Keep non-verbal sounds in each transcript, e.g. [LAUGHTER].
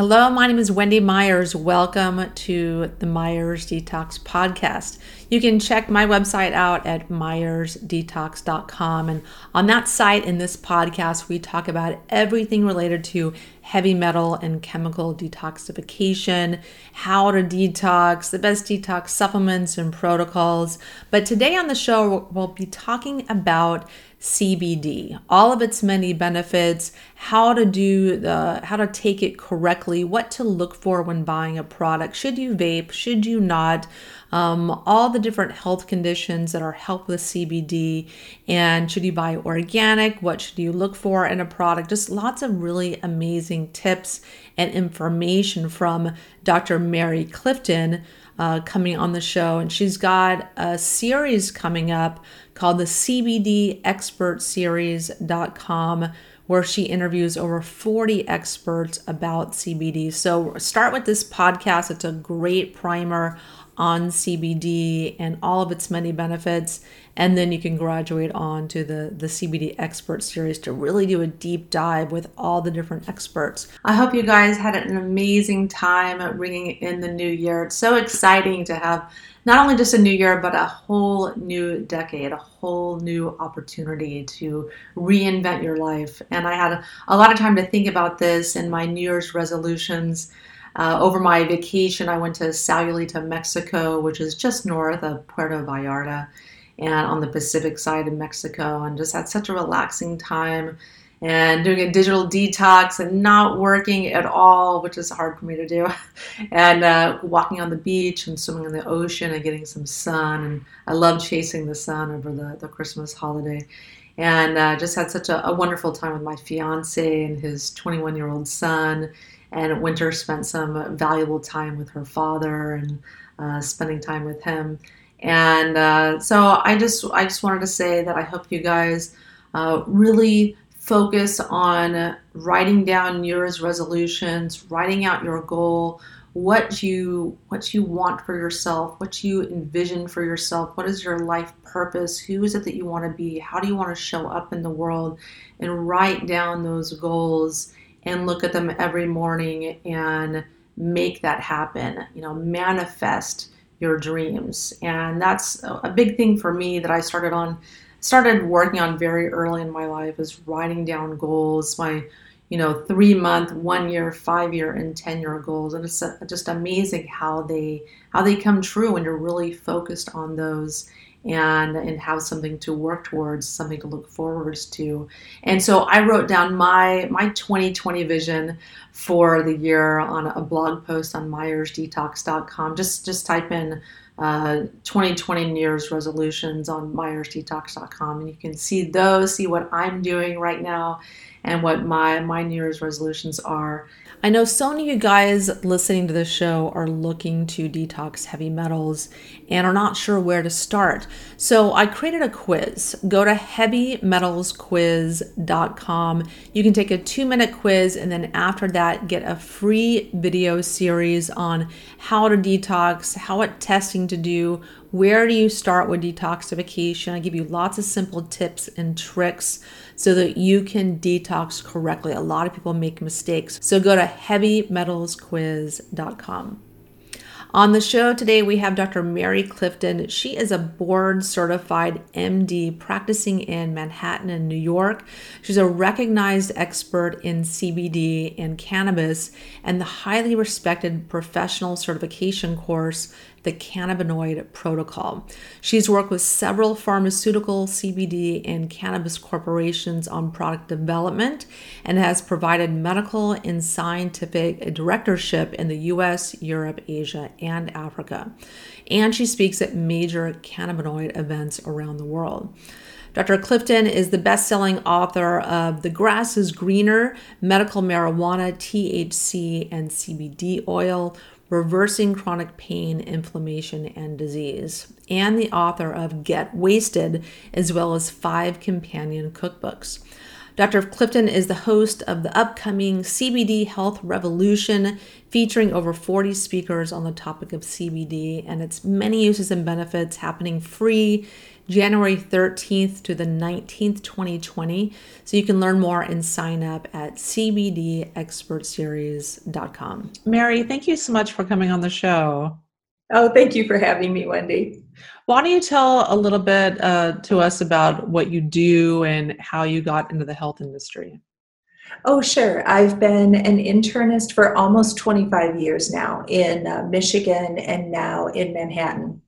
Hello, my name is Wendy Myers. Welcome to the Myers Detox Podcast. You can check my website out at myersdetox.com. And on that site, in this podcast, we talk about everything related to heavy metal and chemical detoxification, how to detox, the best detox supplements and protocols. But today on the show, we'll be talking about CBD, all of its many benefits, how to do the how to take it correctly, what to look for when buying a product. Should you vape? Should you not? Um, all the different health conditions that are helped with CBD, and should you buy organic? What should you look for in a product? Just lots of really amazing tips and information from Dr. Mary Clifton uh, coming on the show, and she's got a series coming up called the CBDExpertSeries.com, where she interviews over 40 experts about CBD. So start with this podcast. It's a great primer on CBD and all of its many benefits. And then you can graduate on to the, the CBD expert series to really do a deep dive with all the different experts. I hope you guys had an amazing time ringing in the new year. It's so exciting to have not only just a new year, but a whole new decade, a whole new opportunity to reinvent your life. And I had a, a lot of time to think about this in my New Year's resolutions. Uh, over my vacation, I went to Sayulita, Mexico, which is just north of Puerto Vallarta and on the Pacific side of Mexico, and just had such a relaxing time and doing a digital detox and not working at all, which is hard for me to do, [LAUGHS] and uh, walking on the beach and swimming in the ocean and getting some sun. And I love chasing the sun over the, the Christmas holiday. And uh, just had such a, a wonderful time with my fiance and his 21 year old son. And Winter spent some valuable time with her father and uh, spending time with him. And uh, so I just I just wanted to say that I hope you guys uh, really focus on writing down Year's resolutions, writing out your goal, what you what you want for yourself, what you envision for yourself, what is your life purpose, who is it that you want to be, how do you want to show up in the world, and write down those goals and look at them every morning and make that happen. You know, manifest your dreams. And that's a big thing for me that I started on started working on very early in my life is writing down goals, my you know three month, one year, five year, and ten year goals, and it's just amazing how they how they come true when you're really focused on those and and have something to work towards, something to look forwards to. And so I wrote down my my 2020 vision for the year on a blog post on myersdetox.com. Just just type in uh, 2020 New Year's resolutions on myersdetox.com, and you can see those, see what I'm doing right now, and what my my New Year's resolutions are. I know so many of you guys listening to this show are looking to detox heavy metals and are not sure where to start. So I created a quiz. Go to heavymetalsquiz.com. You can take a two minute quiz and then after that, get a free video series on how to detox, how what testing to do, where do you start with detoxification. I give you lots of simple tips and tricks so that you can detox correctly. A lot of people make mistakes. So go to heavymetalsquiz.com. On the show today, we have Dr. Mary Clifton. She is a board certified MD practicing in Manhattan and New York. She's a recognized expert in CBD and cannabis and the highly respected professional certification course the cannabinoid protocol. She's worked with several pharmaceutical, CBD, and cannabis corporations on product development and has provided medical and scientific directorship in the US, Europe, Asia, and Africa. And she speaks at major cannabinoid events around the world. Dr. Clifton is the best selling author of The Grass is Greener Medical Marijuana, THC, and CBD Oil, Reversing Chronic Pain, Inflammation, and Disease, and the author of Get Waisted, as well as five companion cookbooks. Dr. Clifton is the host of the upcoming CBD Health Revolution, featuring over 40 speakers on the topic of CBD and its many uses and benefits happening free January 13th to the 19th, 2020. So you can learn more and sign up at cbdexpertseries.com. Mary, thank you so much for coming on the show. Oh, thank you for having me, Wendy. Why don't you tell a little bit uh, to us about what you do and how you got into the health industry? Oh, sure. I've been an internist for almost 25 years now in uh, Michigan and now in Manhattan.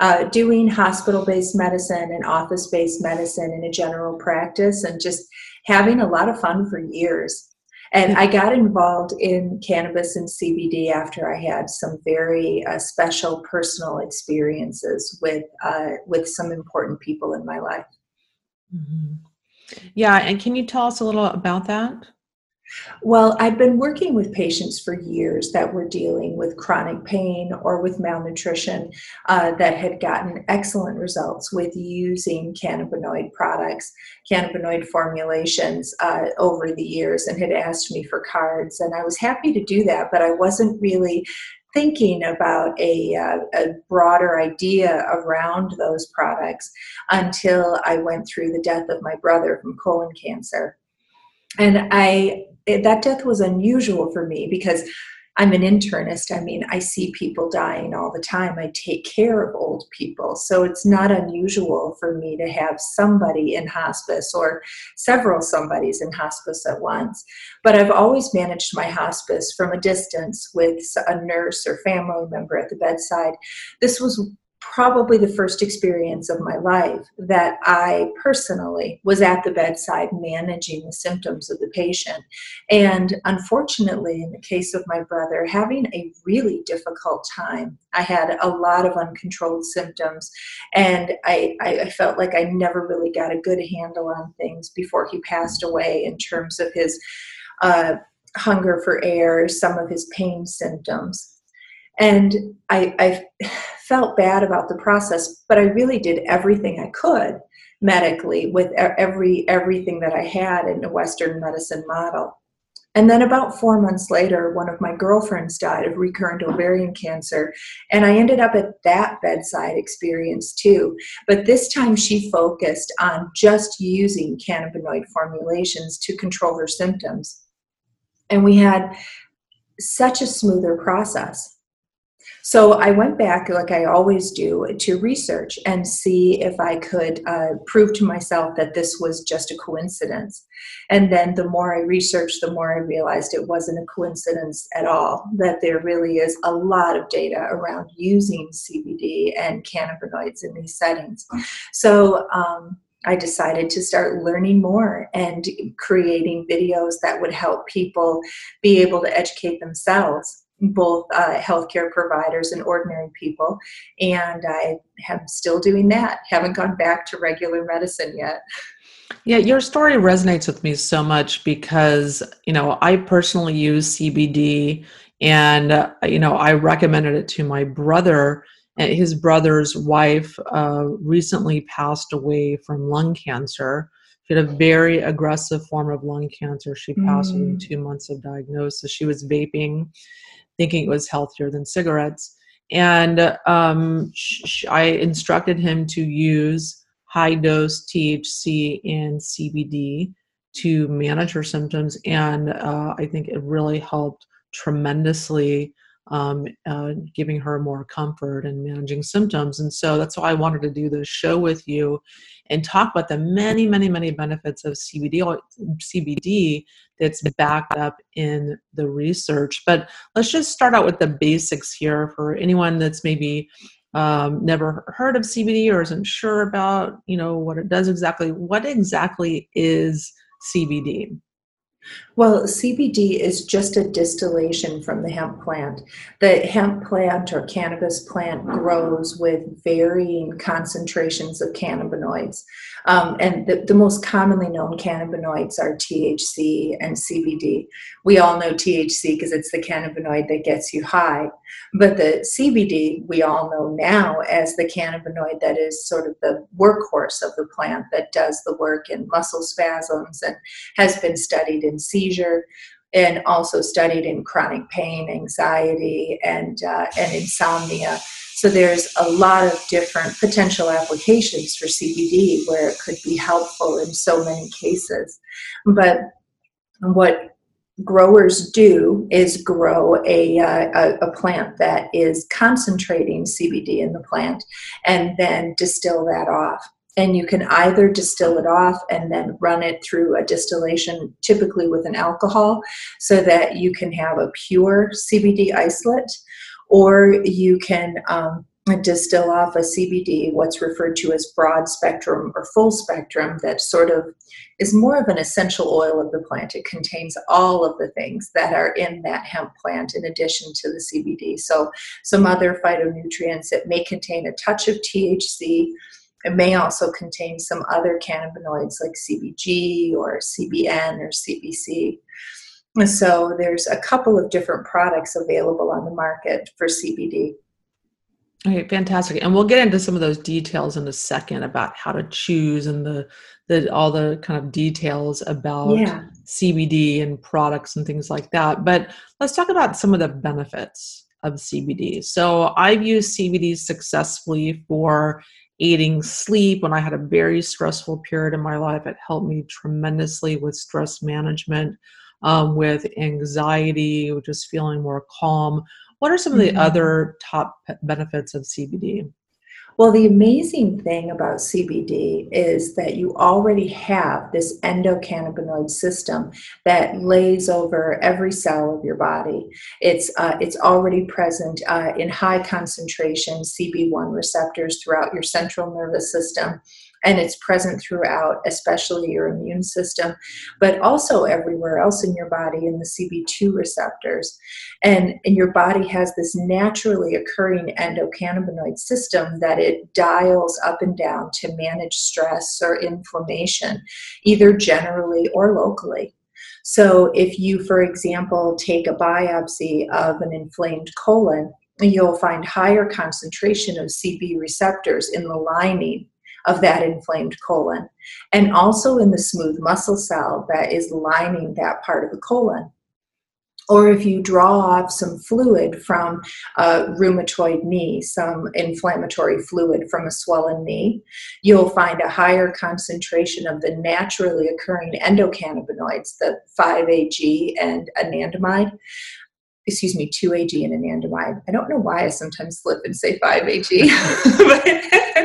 Uh, doing hospital based medicine and office based medicine in a general practice and just having a lot of fun for years. And I got involved in cannabis and CBD after I had some very uh, special personal experiences with uh, with some important people in my life. Mm-hmm. Yeah, and can you tell us a little about that? Well, I've been working with patients for years that were dealing with chronic pain or with malnutrition uh, that had gotten excellent results with using cannabinoid products, cannabinoid formulations uh, over the years, and had asked me for cards. And I was happy to do that, but I wasn't really thinking about a, uh, a, broader idea around those products until I went through the death of my brother from colon cancer. And I that death was unusual for me because I'm an internist. I mean, I see people dying all the time. I take care of old people. So it's not unusual for me to have somebody in hospice or several somebodies in hospice at once. But I've always managed my hospice from a distance with a nurse or family member at the bedside. This was probably the first experience of my life that I personally was at the bedside managing the symptoms of the patient. And unfortunately, in the case of my brother, having a really difficult time. I had a lot of uncontrolled symptoms, and I, I felt like I never really got a good handle on things before he passed away in terms of his. Uh, hunger for air, some of his pain symptoms. And I, I [SIGHS] felt bad about the process, but I really did everything I could medically with every everything that I had in the Western medicine model. And then about four months later, one of my girlfriends died of recurrent ovarian cancer. And I ended up at that bedside experience too. But this time she focused on just using cannabinoid formulations to control her symptoms. And we had such a smoother process so I went back, like I always do, to research and see if I could uh, prove to myself that this was just a coincidence. And then the more I researched, the more I realized it wasn't a coincidence at all, that there really is a lot of data around using CBD and cannabinoids in these settings. So, um, I decided to start learning more and creating videos that would help people be able to educate themselves both uh, healthcare providers and ordinary people. And I am still doing that. Haven't gone back to regular medicine yet. Yeah, your story resonates with me so much because, you know, I personally use CBD and, uh, you know, I recommended it to my brother. And his brother's wife uh, recently passed away from lung cancer. She had a very aggressive form of lung cancer. She passed mm. within two months of diagnosis. She was vaping thinking it was healthier than cigarettes. And um, I instructed him to use high dose THC and CBD to manage her symptoms. And uh, I think it really helped tremendously um, uh, giving her more comfort and managing symptoms. And so that's why I wanted to do this show with you and talk about the many, many, many benefits of CBD, CBD that's backed up in the research. But let's just start out with the basics here for anyone that's maybe um, never heard of CBD or isn't sure about, you know, what it does exactly. What exactly is CBD? Well, CBD is just a distillation from the hemp plant. The hemp plant or cannabis plant grows with varying concentrations of cannabinoids. Um, and the, the, most commonly known cannabinoids are THC and CBD. We all know THC because it's the cannabinoid that gets you high. But the CBD, we all know now as the cannabinoid that is sort of the workhorse of the plant that does the work in muscle spasms and has been studied in seizure and also studied in chronic pain, anxiety, and, uh, and insomnia. So there's a lot of different potential applications for CBD where it could be helpful in so many cases. But what growers do is grow a, uh, a, a, plant that is concentrating CBD in the plant and then distill that off. And you can either distill it off and then run it through a distillation, typically with an alcohol, so that you can have a pure CBD isolate, or you can um, distill off a CBD, what's referred to as broad spectrum or full spectrum, that sort of is more of an essential oil of the plant. It contains all of the things that are in that hemp plant in addition to the CBD. So, some other phytonutrients. It may contain a touch of THC. It may also contain some other cannabinoids like CBG or CBN or CBC. And So, there's a couple of different products available on the market for CBD. Okay, fantastic. And we'll get into some of those details in a second about how to choose and the the all the kind of details about yeah. CBD and products and things like that. But let's talk about some of the benefits of CBD. So I've used CBD successfully for aiding sleep when I had a very stressful period in my life. It helped me tremendously with stress management, um, with anxiety, just feeling more calm what are some of the mm-hmm. other top benefits of CBD? Well, the amazing thing about CBD is that you already have this endocannabinoid system that lays over every cell of your body. It's uh, it's already present uh, in high concentration CB1 receptors throughout your central nervous system and it's present throughout, especially your immune system, but also everywhere else in your body in the CB2 receptors. And, and your body has this naturally occurring endocannabinoid system that it dials up and down to manage stress or inflammation, either generally or locally. So, if you, for example, take a biopsy of an inflamed colon, you'll find higher concentration of CB receptors in the lining of that inflamed colon, and also in the smooth muscle cell that is lining that part of the colon. Or if you draw off some fluid from a rheumatoid knee, some inflammatory fluid from a swollen knee, you'll find a higher concentration of the naturally occurring endocannabinoids, the 5-AG and anandamide, excuse me, 2AG and anandamide. I don't know why I sometimes slip and say 5AG, [LAUGHS] but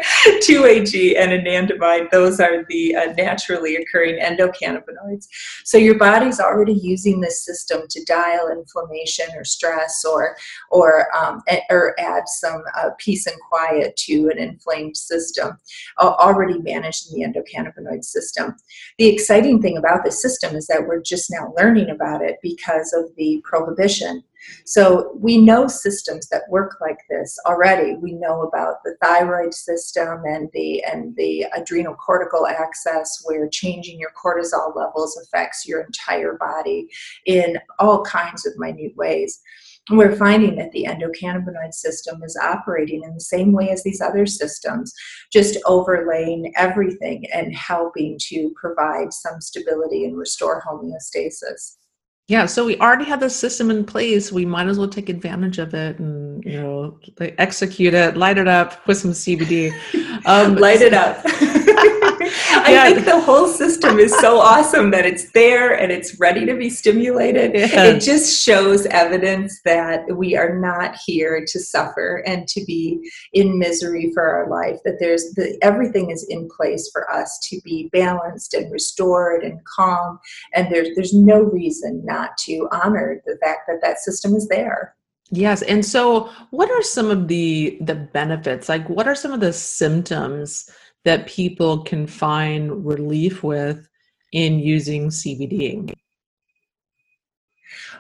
[LAUGHS] 2AG and anandamide, those are the uh, naturally occurring endocannabinoids. So your body's already using this system to dial inflammation or stress or, or, um, or add some uh, peace and quiet to an inflamed system, uh, already managing the endocannabinoid system. The exciting thing about this system is that we're just now learning about it because of the prohibition so we know systems that work like this already. We know about the thyroid system and the and the adrenal cortical axis where changing your cortisol levels affects your entire body in all kinds of minute ways. We're finding that the endocannabinoid system is operating in the same way as these other systems, just overlaying everything and helping to provide some stability and restore homeostasis. Yeah, so we already have the system in place. We might as well take advantage of it and you know execute it, light it up with some CBD. [LAUGHS] Um, light it up. [LAUGHS] I yeah. think the whole system is so awesome that it's there and it's ready to be stimulated. Yeah. It just shows evidence that we are not here to suffer and to be in misery for our life. That there's the, everything is in place for us to be balanced and restored and calm, and there's there's no reason not to honor the fact that that system is there. Yes. And so what are some of the the benefits? Like what are some of the symptoms that people can find relief with in using CBD?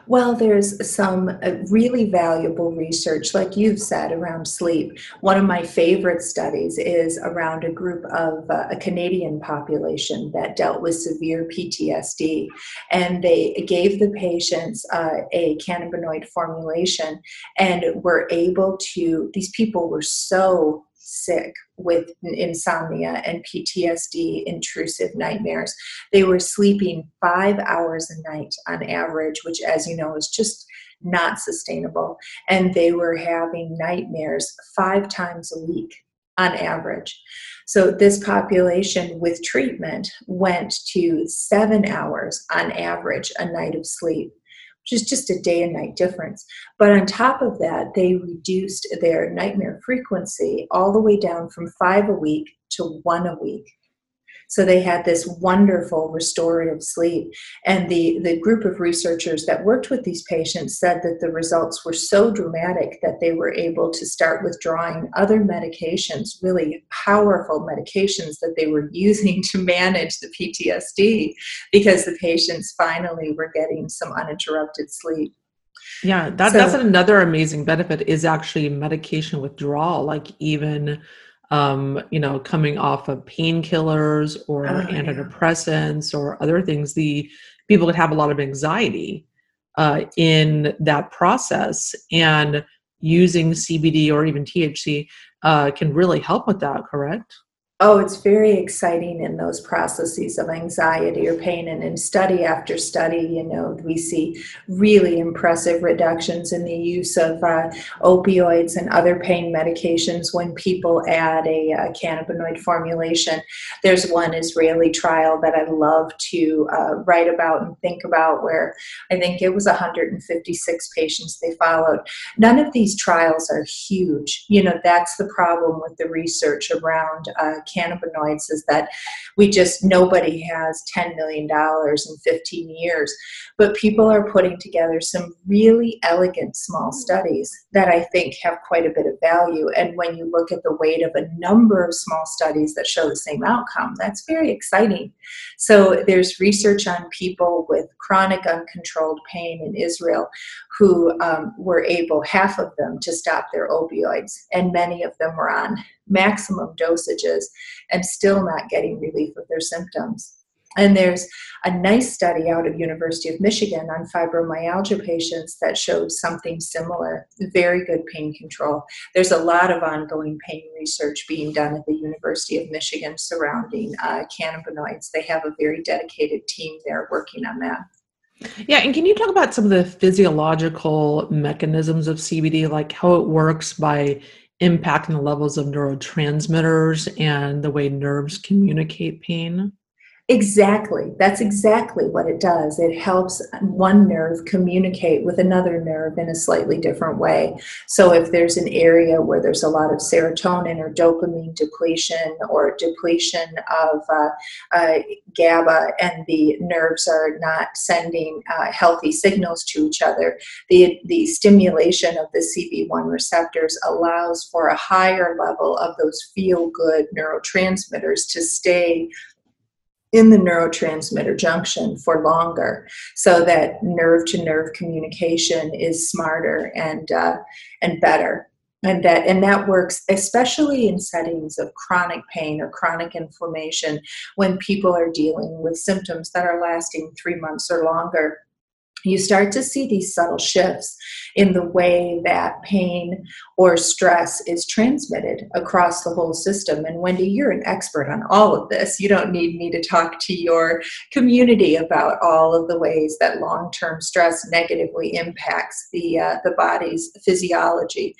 Well, there's some uh, really valuable research, like you've said, around sleep. One of my favorite studies is around a group of uh, a Canadian population that dealt with severe PTSD. And they gave the patients uh, a cannabinoid formulation and were able to, these people were so sick with insomnia and PTSD, intrusive nightmares. They were sleeping five hours a night on average, which, as you know, is just not sustainable. And they were having nightmares five times a week on average. So, this population with treatment went to seven hours on average a night of sleep is just a day and night difference. But on top of that, they reduced their nightmare frequency all the way down from five a week to one a week. So they had this wonderful restorative sleep. And the, the group of researchers that worked with these patients said that the results were so dramatic that they were able to start withdrawing other medications, really powerful medications that they were [LAUGHS] using to manage the PTSD, because the patients finally were getting some uninterrupted sleep. Yeah, that, so, that's another amazing benefit is actually medication withdrawal, like even um, you know, coming off of painkillers or oh, antidepressants yeah. or other things, the people could have a lot of anxiety uh, in that process, and using CBD or even THC uh, can really help with that. Correct? Oh, it's very exciting in those processes of anxiety or pain. And in study after study, you know, we see really impressive reductions in the use of uh, opioids and other pain medications when people add a, a, uh, cannabinoid formulation. There's one Israeli trial that I love to uh, write about and think about where I think it was 156 patients they followed. None of these trials are huge. You know, that's the problem with the research around uh, cannabinoids is that we just nobody has $10 million in 15 years. But people are putting together some really elegant small studies that i think have quite a bit of value. And when you look at the weight of a number of small studies that show the same outcome that's very exciting. So there's research on people with chronic uncontrolled pain in israel who um, were able half of them to stop their opioids and many of them were on maximum dosages and still not getting relief of their symptoms. And there's a nice study out of University of Michigan on fibromyalgia patients that showed something similar, very good pain control. There's a lot of ongoing pain research being done at the University of Michigan surrounding uh, cannabinoids. They have a very dedicated team there working on that. Yeah, and can you talk about some of the physiological mechanisms of CBD, like how it works by impacting the levels of neurotransmitters and the way nerves communicate pain? Exactly. That's exactly what it does. It helps one nerve communicate with another nerve in a slightly different way. So, if there's an area where there's a lot of serotonin or dopamine depletion or depletion of uh, uh, GABA and the nerves are not sending uh, healthy signals to each other, the, the stimulation of the CB1 receptors allows for a higher level of those feel good neurotransmitters to stay in the neurotransmitter junction for longer so that nerve to nerve communication is smarter and uh, and better. And that and that works especially in settings of chronic pain or chronic inflammation when people are dealing with symptoms that are lasting 3 months or longer you start to see these subtle shifts in the way that pain or stress is transmitted across the whole system. And Wendy, you're an expert on all of this. You don't need me to talk to your community about all of the ways that long-term stress negatively impacts the uh, the body's physiology.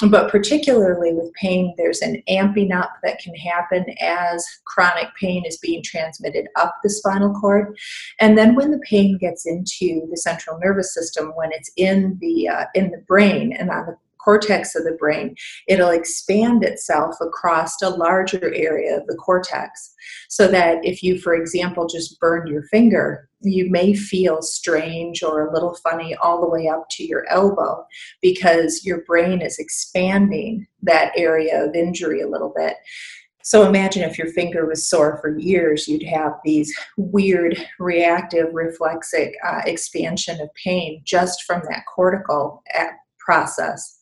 But particularly with pain, there's an amping up that can happen as chronic pain is being transmitted up the spinal cord. And then when the pain gets into the central nervous system, when it's in the uh, in the brain and on the cortex of the brain, it'll expand itself across a larger area of the cortex. So that if you, for example, just burned your finger, you may feel strange or a little funny all the way up to your elbow because your brain is expanding that area of injury a little bit. So imagine if your finger was sore for years, you'd have these weird reactive reflexic uh, expansion of pain just from that cortical uh, process.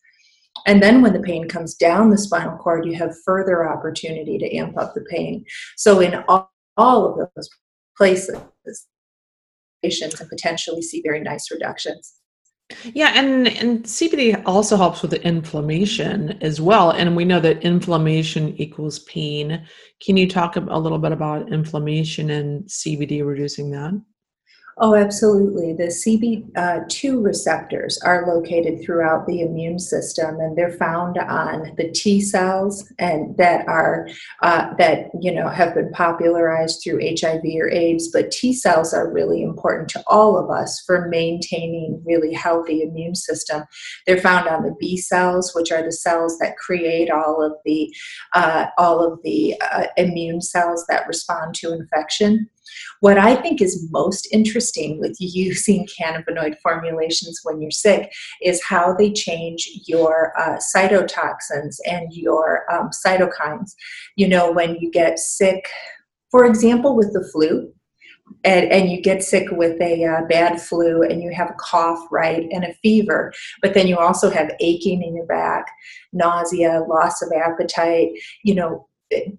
And then when the pain comes down the spinal cord, you have further opportunity to amp up the pain. So in all, all of those places, patients can potentially see very nice reductions. Yeah, and and CBD also helps with the inflammation as well, and we know that inflammation equals pain. Can you talk a little bit about inflammation and CBD reducing that? Oh, absolutely. The CB2 receptors are located throughout the immune system, and they're found on the T cells, and that are uh, that you know have been popularized through HIV or AIDS. But T cells are really important to all of us for maintaining really healthy immune system. They're found on the B cells, which are the cells that create all of the uh, all of the uh, immune cells that respond to infection. What I think is most interesting with using cannabinoid formulations when you're sick is how they change your uh, cytotoxins and your um, cytokines. You know, when you get sick, for example, with the flu, and, and, you get sick with a uh, bad flu and you have a cough, right, and a fever, but then you also have aching in your back, nausea, loss of appetite, you know,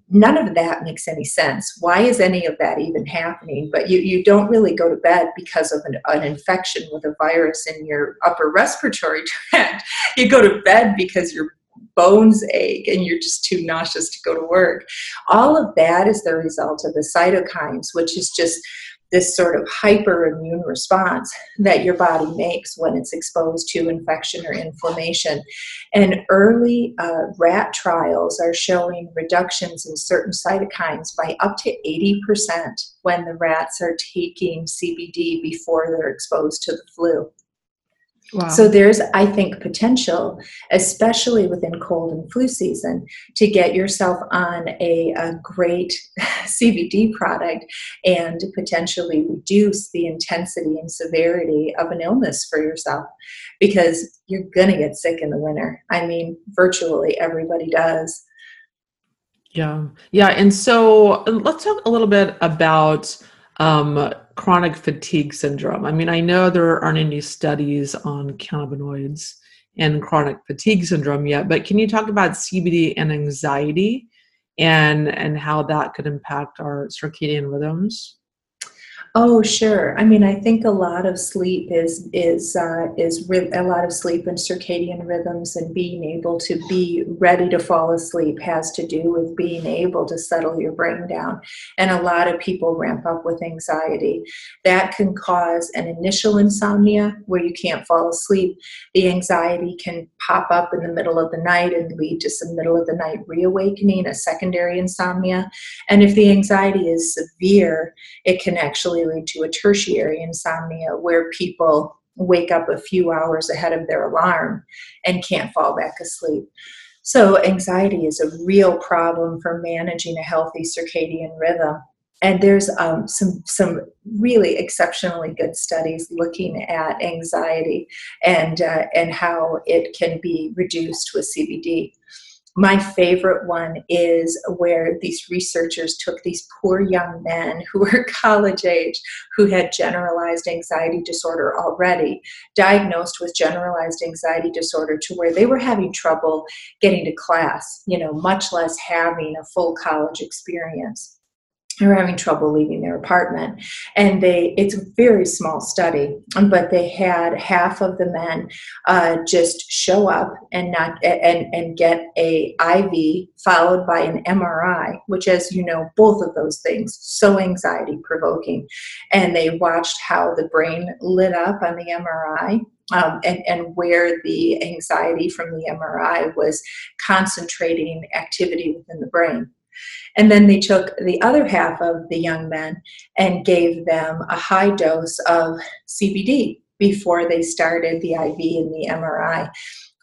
none of that makes any sense. Why is any of that even happening? But you, you don't really go to bed because of an, an infection with a virus in your upper respiratory [LAUGHS] tract. You go to bed because your bones ache and you're just too nauseous to go to work. All of that is the result of the cytokines, which is just this sort of hyperimmune response that your body makes when it's exposed to infection or inflammation. And early uh, rat trials are showing reductions in certain cytokines by up to 80% when the rats are taking CBD before they're exposed to the flu. Wow. So there's, I think, potential, especially within cold and flu season, to get yourself on a, a great [LAUGHS] CBD product and potentially reduce the intensity and severity of an illness for yourself because you're going to get sick in the winter. I mean, virtually everybody does. Yeah. Yeah. And so uh, let's talk a little bit about um, chronic fatigue syndrome. I mean, I know there aren't any studies on cannabinoids and chronic fatigue syndrome yet, but can you talk about CBD and anxiety and and how that could impact our circadian rhythms? Oh, sure. I mean, I think a lot of sleep is is uh, is ri- a lot of sleep and circadian rhythms, and being able to be ready to fall asleep has to do with being able to settle your brain down. And a lot of people ramp up with anxiety. That can cause an initial insomnia where you can't fall asleep. The anxiety can pop up in the middle of the night and lead to some middle of the night reawakening, a secondary insomnia. And if the anxiety is severe, it can actually to a tertiary insomnia where people wake up a few hours ahead of their alarm and can't fall back asleep. So, anxiety is a real problem for managing a healthy circadian rhythm. And there's um, some some really exceptionally good studies looking at anxiety and uh, and how it can be reduced with CBD. My favorite one is where these researchers took these poor young men who were [LAUGHS] college age, who had generalized anxiety disorder already, diagnosed with generalized anxiety disorder to where they were having trouble getting to class, you know, much less having a full college experience are having trouble leaving their apartment and they it's a very small study but they had half of the men uh, just show up and not and and get a iv followed by an mri which as you know both of those things so anxiety provoking and they watched how the brain lit up on the mri um, and, and where the anxiety from the MRI was concentrating activity within the brain. And then they took the other half of the young men and gave them a high dose of CBD before they started the IV and the MRI.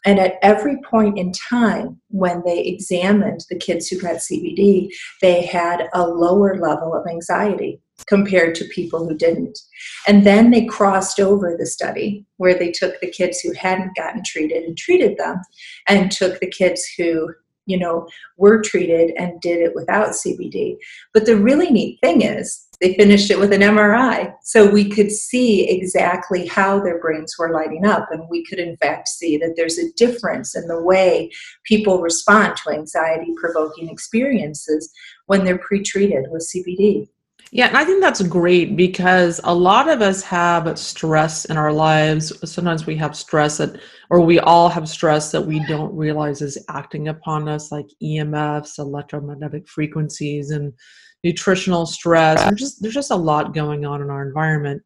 And at every point in time when they examined the kids who got CBD, they had a lower level of anxiety compared to people who didn't. And then they crossed over the study where they took the kids who hadn't gotten treated and treated them, and took the kids who you know, were treated and did it without CBD. But the really neat thing is they finished it with an MRI. So we could see exactly how their brains were lighting up. And we could, in fact, see that there's a difference in the way people respond to anxiety provoking experiences when they're pre treated with CBD. Yeah, and I think that's great because a lot of us have stress in our lives. Sometimes we have stress that, or we all have stress that we don't realize is acting upon us, like EMFs, electromagnetic frequencies, and nutritional stress. There's just there's just a lot going on in our environment,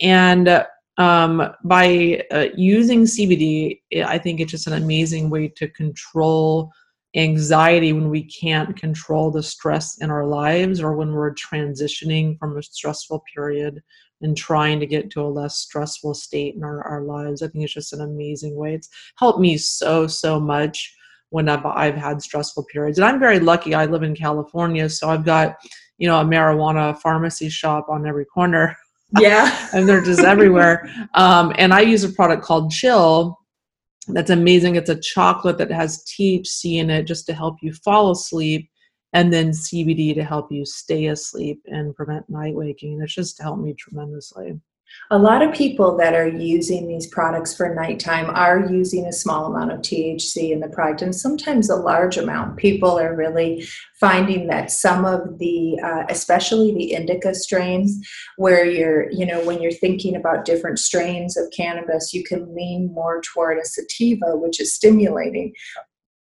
and um, by uh, using CBD, I think it's just an amazing way to control anxiety when we can't control the stress in our lives or when we're transitioning from a stressful period and trying to get to a less stressful state in our, our lives. I think it's just an amazing way. It's helped me so, so much when I've, I've had stressful periods. And I'm very lucky. I live in California, so I've got, you know, a marijuana pharmacy shop on every corner. Yeah. [LAUGHS] and they're just everywhere. Um, and I use a product called Chill that's amazing. It's a chocolate that has THC in it just to help you fall asleep, and then CBD to help you stay asleep and prevent night waking. It's just helped me tremendously. A lot of people that are using these products for nighttime are using a small amount of THC in the product and sometimes a large amount. People are really finding that some of the, uh, especially the indica strains, where you're, you know, when you're thinking about different strains of cannabis, you can lean more toward a sativa, which is stimulating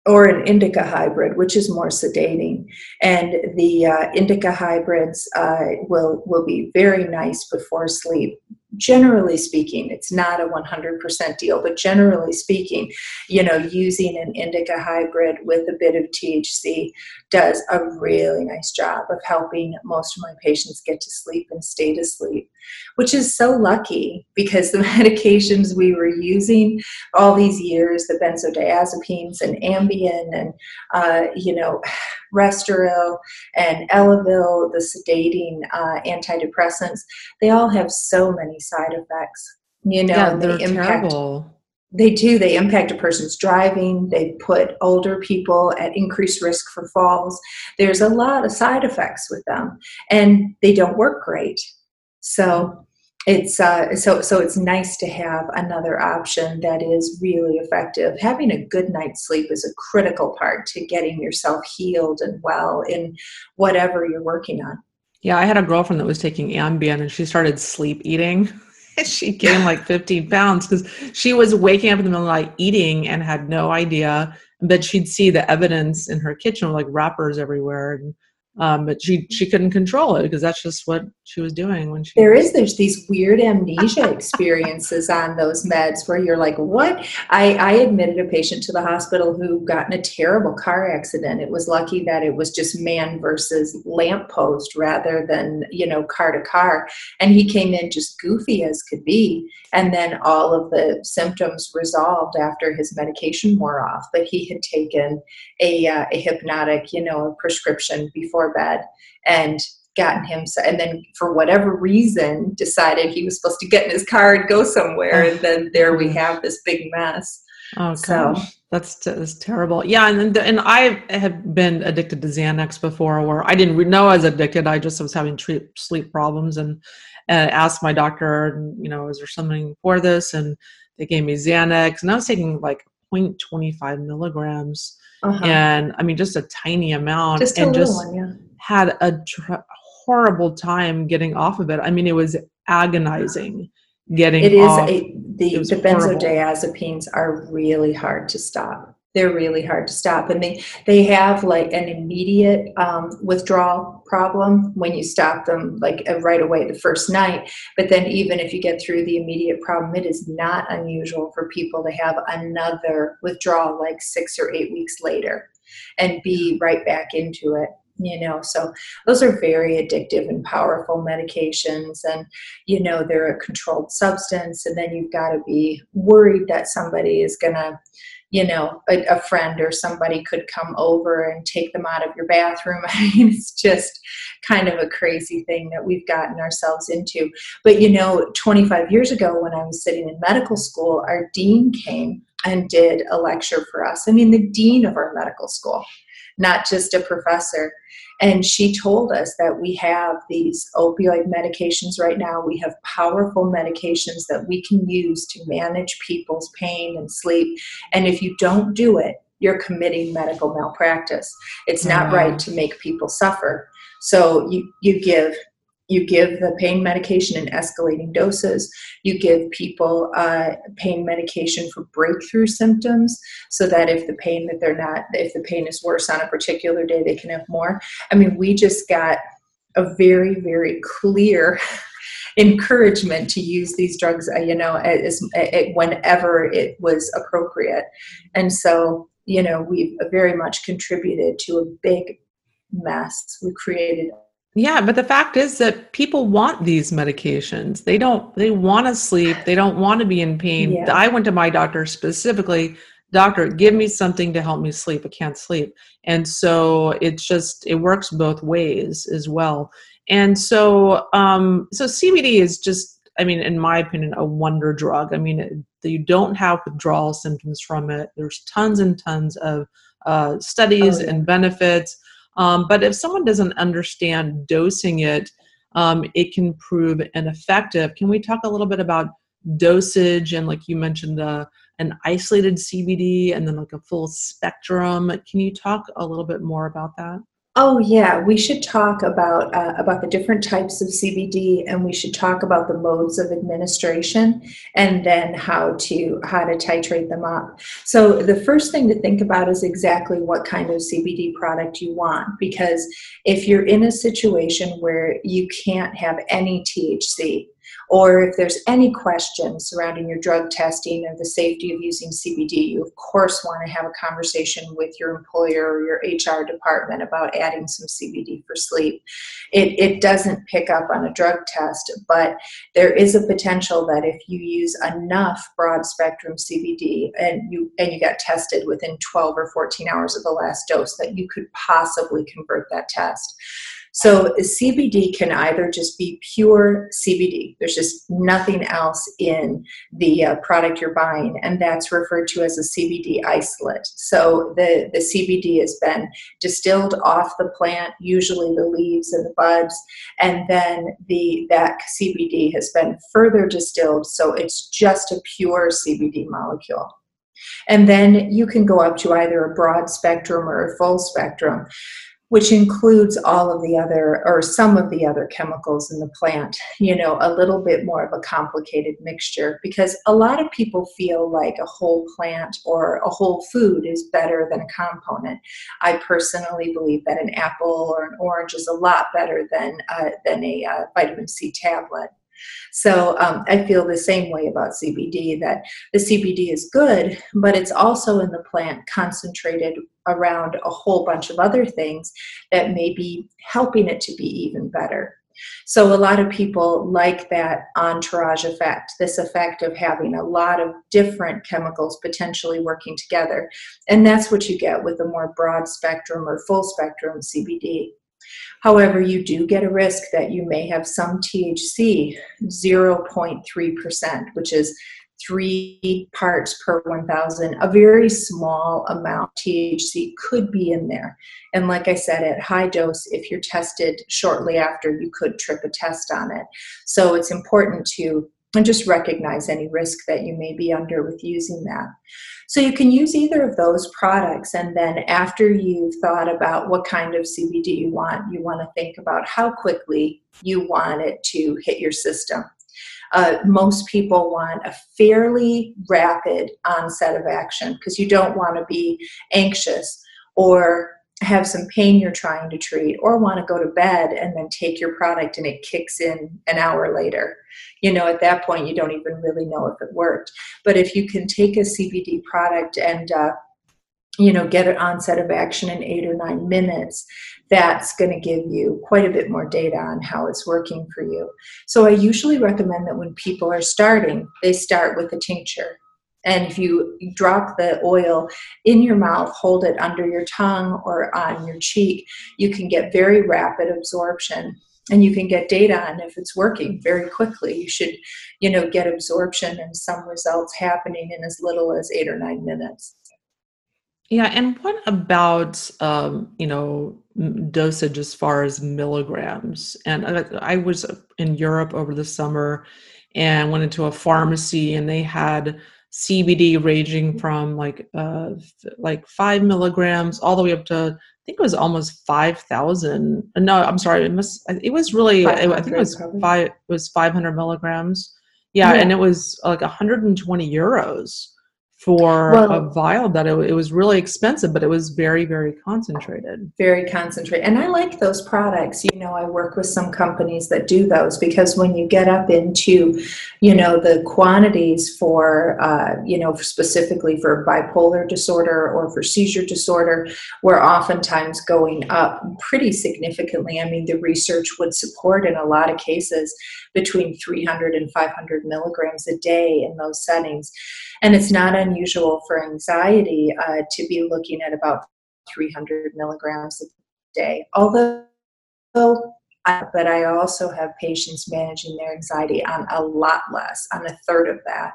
or an indica hybrid, which is more sedating. And the uh, indica hybrids uh, will will be very nice before sleep generally speaking, it's not a 100% deal, but generally speaking, you know, using an indica hybrid with a bit of THC does a really nice job of helping most of my patients get to sleep and stay to sleep, which is so lucky because the [LAUGHS] medications we were using all these years, the benzodiazepines and Ambien and, uh, you know, [SIGHS] Restoril and Elavil, the sedating uh, antidepressants, they all have so many side effects. You know, yeah, they're they impact, terrible. They do. They impact a person's driving. They put older people at increased risk for falls. There's a lot of side effects with them, and they don't work great. So it's uh, so so it's nice to have another option that is really effective. Having a good night's sleep is a critical part to getting yourself healed and well in whatever you're working on. Yeah, I had a girlfriend that was taking Ambien and she started sleep eating. [LAUGHS] she gained like 15 pounds because she was waking up in the middle of the night eating and had no idea. But she'd see the evidence in her kitchen, like wrappers everywhere. And um, but she she couldn't control it because that's just what she was doing when she there is there's these weird amnesia experiences on those meds where you're like what? I, I admitted a patient to the hospital who got in a terrible car accident. It was lucky that it was just man versus lamppost rather than you know car to car. And he came in just goofy as could be. And then all of the symptoms resolved after his medication wore off. But he had taken a, uh, a hypnotic you know a prescription before before bed and gotten him so, and then for whatever reason decided he was supposed to get in his car and go somewhere and then [SIGHS] there we mm-hmm. have this big mess. Oh so that's, that's terrible. Yeah and and i have been addicted to xanax before where i didn't know i was addicted. I just was having sleep problems and, and asked my doctor you know is there something for this? And they gave me xanax and i was taking like 0.25 milligrams uh-huh. and I mean just a tiny amount, just and just one, yeah. had a tr- horrible time getting off of it. I mean, it was agonizing getting. It is off. a, the the benzodiazepines are really hard to stop they're really hard to stop. And they they have like an immediate um, withdrawal problem when you stop them like uh, right away the first night. But then even if you get through the immediate problem it is not unusual for people to have another withdrawal like six or eight weeks later and be right back into it you know? So those are very addictive and powerful medications. And you know they're a controlled substance. And then you've got to be worried that somebody is going to you know a, a, friend or somebody could come over and take them out of your bathroom [LAUGHS] i mean it's just kind of a crazy thing that we've gotten ourselves into but you know 25 years ago when i was sitting in medical school our dean came and did a lecture for us. I mean, the dean of our medical school, not just a professor. And she told us that we have these opioid medications right now. We have powerful medications that we can use to manage people's pain and sleep. And if you don't do it, you're committing medical malpractice. It's not mm-hmm. right to make people suffer. So you, you give you give the pain medication in escalating doses. You give people uh, pain medication for breakthrough symptoms so that if the pain that they're not, if the pain is worse on a particular day, they can have more. I mean, we just got a very, very clear [LAUGHS] encouragement to use these drugs, uh, you know, as, as, whenever it was appropriate. And so, you know, we've very much contributed to a big mess. We created yeah, but the fact is that people want these medications. They don't they want to sleep, they don't want to be in pain. Yeah. I went to my doctor specifically, doctor, give me something to help me sleep. I can't sleep. And so it's just it works both ways as well. And so um so CBD is just I mean in my opinion a wonder drug. I mean it, you don't have withdrawal symptoms from it. There's tons and tons of uh, studies oh, yeah. and benefits um, but if someone doesn't understand dosing it, um, it can prove ineffective. Can we talk a little bit about dosage and, like you mentioned, uh, an isolated CBD and then like a full spectrum? Can you talk a little bit more about that? Oh yeah, we should talk about uh, about the different types of CBD, and we should talk about the modes of administration, and then how to how to titrate them up. So the first thing to think about is exactly what kind of CBD product you want, because if you're in a situation where you can't have any THC, or if there's any questions surrounding your drug testing or the safety of using CBD, you of course want to have a conversation with your employer or your HR department about adding some CBD for sleep. It, it doesn't pick up on a drug test, but there is a potential that if you use enough broad spectrum CBD and you and you got tested within 12 or 14 hours of the last dose, that you could possibly convert that test. So CBD can either just be pure CBD. There's just nothing else in the uh, product you're buying, and that's referred to as a CBD isolate. So the, the CBD has been distilled off the plant, usually the leaves and the buds, and then the that CBD has been further distilled, so it's just a pure CBD molecule. And then you can go up to either a broad spectrum or a full spectrum which includes all of the other or some of the other chemicals in the plant, you know, a little bit more of a complicated mixture because a lot of people feel like a whole plant or a whole food is better than a component. I personally believe that an apple or an orange is a lot better than, uh, than a uh, vitamin C tablet. So um, I feel the same way about CBD that the CBD is good, but it's also in the plant concentrated around a whole bunch of other things that may be helping it to be even better. So, a lot of people like that entourage effect, this effect of having a lot of different chemicals potentially working together. And that's what you get with a more broad spectrum or full spectrum CBD. However, you do get a risk that you may have some THC, 0.3%, which is three parts per 1,000. A very small amount THC could be in there. And like I said, at high dose, if you're tested shortly after, you could trip a test on it. So it's important to and just recognize any risk that you may be under with using that. So you can use either of those products, and then after you've thought about what kind of CBD you want, you want to think about how quickly you want it to hit your system. Uh, most people want a fairly rapid onset of action because you don't want to be anxious or have some pain you're trying to treat or want to go to bed and then take your product and it kicks in an hour later. You know at that point you don't even really know if it worked. But if you can take a cbd product and uh, you know get an onset of action in eight or nine minutes that's going to give you quite a bit more data on how it's working for you. So i usually recommend that when people are starting they start with a tincture and if you drop the oil in your mouth, hold it under your tongue or on your cheek, you can get very rapid absorption. and you can get data on if it's working very quickly. You should you know get absorption and some results happening in as little as eight or nine minutes. Yeah and what about um, you know dosage as far as milligrams? And I, I was in europe over the summer and went into a pharmacy and they had CBD ranging from like uh like five milligrams all the way up to I think it was almost five thousand. No, I'm sorry, it must it was really I think it was probably. five it was five hundred milligrams. Yeah, yeah, and it was like 120 euros for well, a vial that it, it, was really expensive but it was very very concentrated. Very concentrated. And i like those products. You know i work with some companies that do those because when you get up into you know the quantities for uh, you know specifically for bipolar disorder or for seizure disorder we're oftentimes going up pretty significantly. I mean the research would support in a lot of cases between 300 and 500 milligrams a day in those settings and it's not unusual for anxiety uh, to be looking at about 300 milligrams a day. Although, but I also have patients managing their anxiety on a lot less, on a third of that.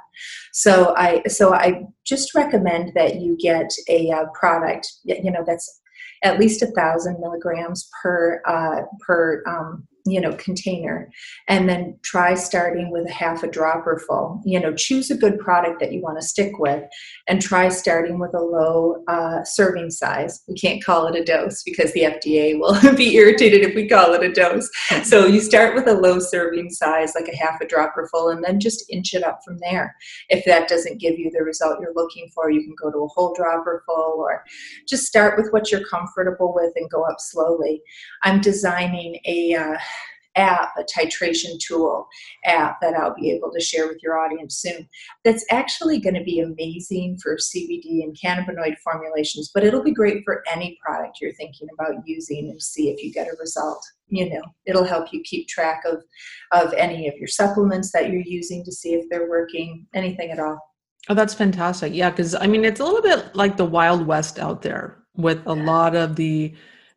So I, so I just recommend that you get a uh, product, you know, that's at least a thousand milligrams per uh, per um, you know container and then try starting with a half a dropper full. You know choose a good product that you want to stick with and try starting with a low uh, serving size. We can't call it a dose because the fda will [LAUGHS] be irritated if we call it a dose. So you start with a low serving size like a half a dropper full and then just inch it up from there. If that doesn't give you the result you're looking for you can go to a whole dropper full or just start with what you're comfortable with and go up slowly. I'm designing a uh, app, a titration tool app that I'll be able to share with your audience soon. That's actually going to be amazing for CBD and cannabinoid formulations, but it'll be great for any product you're thinking about using and see if you get a result. You know, it'll help you keep track of of any of your supplements that you're using to see if they're working, anything at all. Oh, that's fantastic. Yeah, because I mean, it's a little bit like the Wild West out there with a lot of the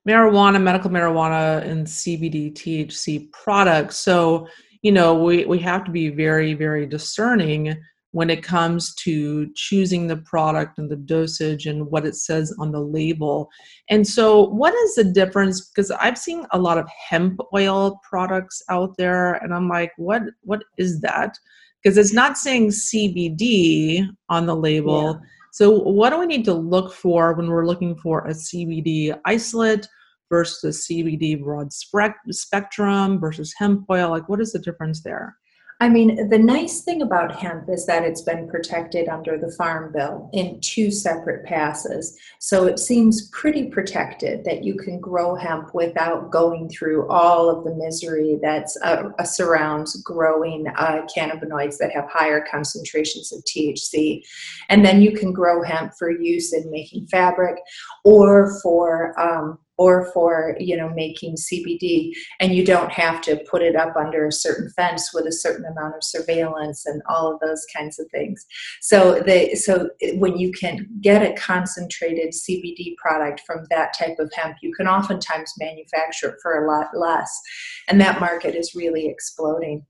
marijuana, medical marijuana, and CBD, THC products. So, you know, we, we have to be very, very discerning when it comes to choosing the product and the dosage and what it says on the label. And so, what is the difference? Because I've seen a lot of hemp oil products out there, and I'm like, what what is that? Because it's not saying CBD on the label. Yeah. So, what do we need to look for when we're looking for a CBD isolate versus CBD broad spectrum versus hemp oil? Like, what is the difference there? I mean, the nice thing about hemp is that it's been protected under the Farm Bill in two separate passes. So it seems pretty protected that you can grow hemp without going through all of the misery that uh, uh, surrounds growing uh, cannabinoids that have higher concentrations of THC. And then you can grow hemp for use in making fabric or for um, or for you know making CBD, and you don't have to put it up under a certain fence with a certain amount of surveillance and all of those kinds of things. So they so when you can get a concentrated CBD product from that type of hemp, you can oftentimes manufacture it for a lot less, and that market is really exploding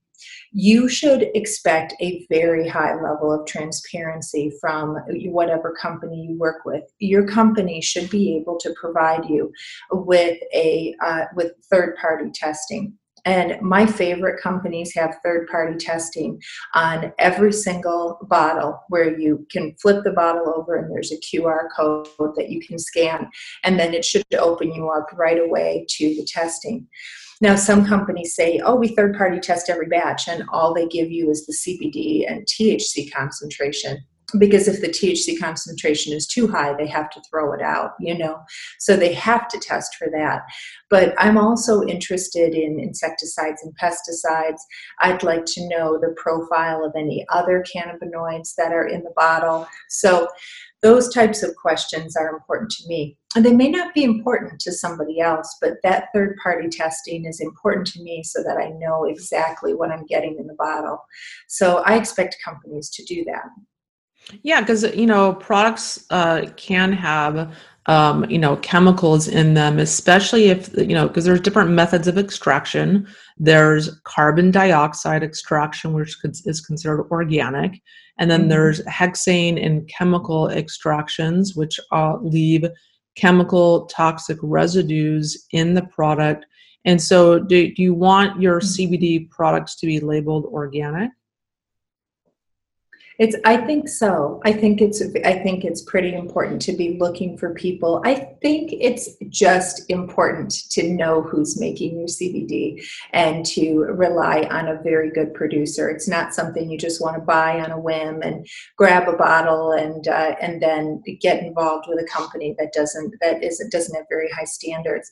you should expect a very high level of transparency from whatever company you work with. Your company should be able to provide you with a uh, with third party testing. And my favorite companies have third party testing on every single bottle where you can flip the bottle over and there's a QR code that you can scan, and then it should open you up right away to the testing. Now, some companies say, oh, we third party test every batch, and all they give you is the CBD and THC concentration. Because if the THC concentration is too high, they have to throw it out, you know. So they have to test for that. But I'm also interested in insecticides and pesticides. I'd like to know the profile of any other cannabinoids that are in the bottle. So those types of questions are important to me. And they may not be important to somebody else, but that third party testing is important to me so that I know exactly what I'm getting in the bottle. So I expect companies to do that. Yeah, because you know products uh, can have um, you know chemicals in them, especially if you know because there's different methods of extraction. There's carbon dioxide extraction, which is considered organic, and then mm-hmm. there's hexane and chemical extractions, which uh, leave chemical toxic residues in the product. And so, do, do you want your mm-hmm. CBD products to be labeled organic? It's I think so. I think it's I think it's pretty important to be looking for people. I think it's just important to know who's making your CBD and to rely on a very good producer. It's not something you just want to buy on a whim and grab a bottle and uh, and then get involved with a company that doesn't that isn't doesn't have very high standards.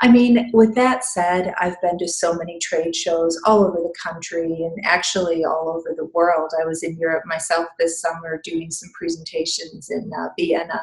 I mean, with that said, I've been to so many trade shows all over the country and actually all over the world. I was in Europe myself myself this summer doing some presentations in uh, Vienna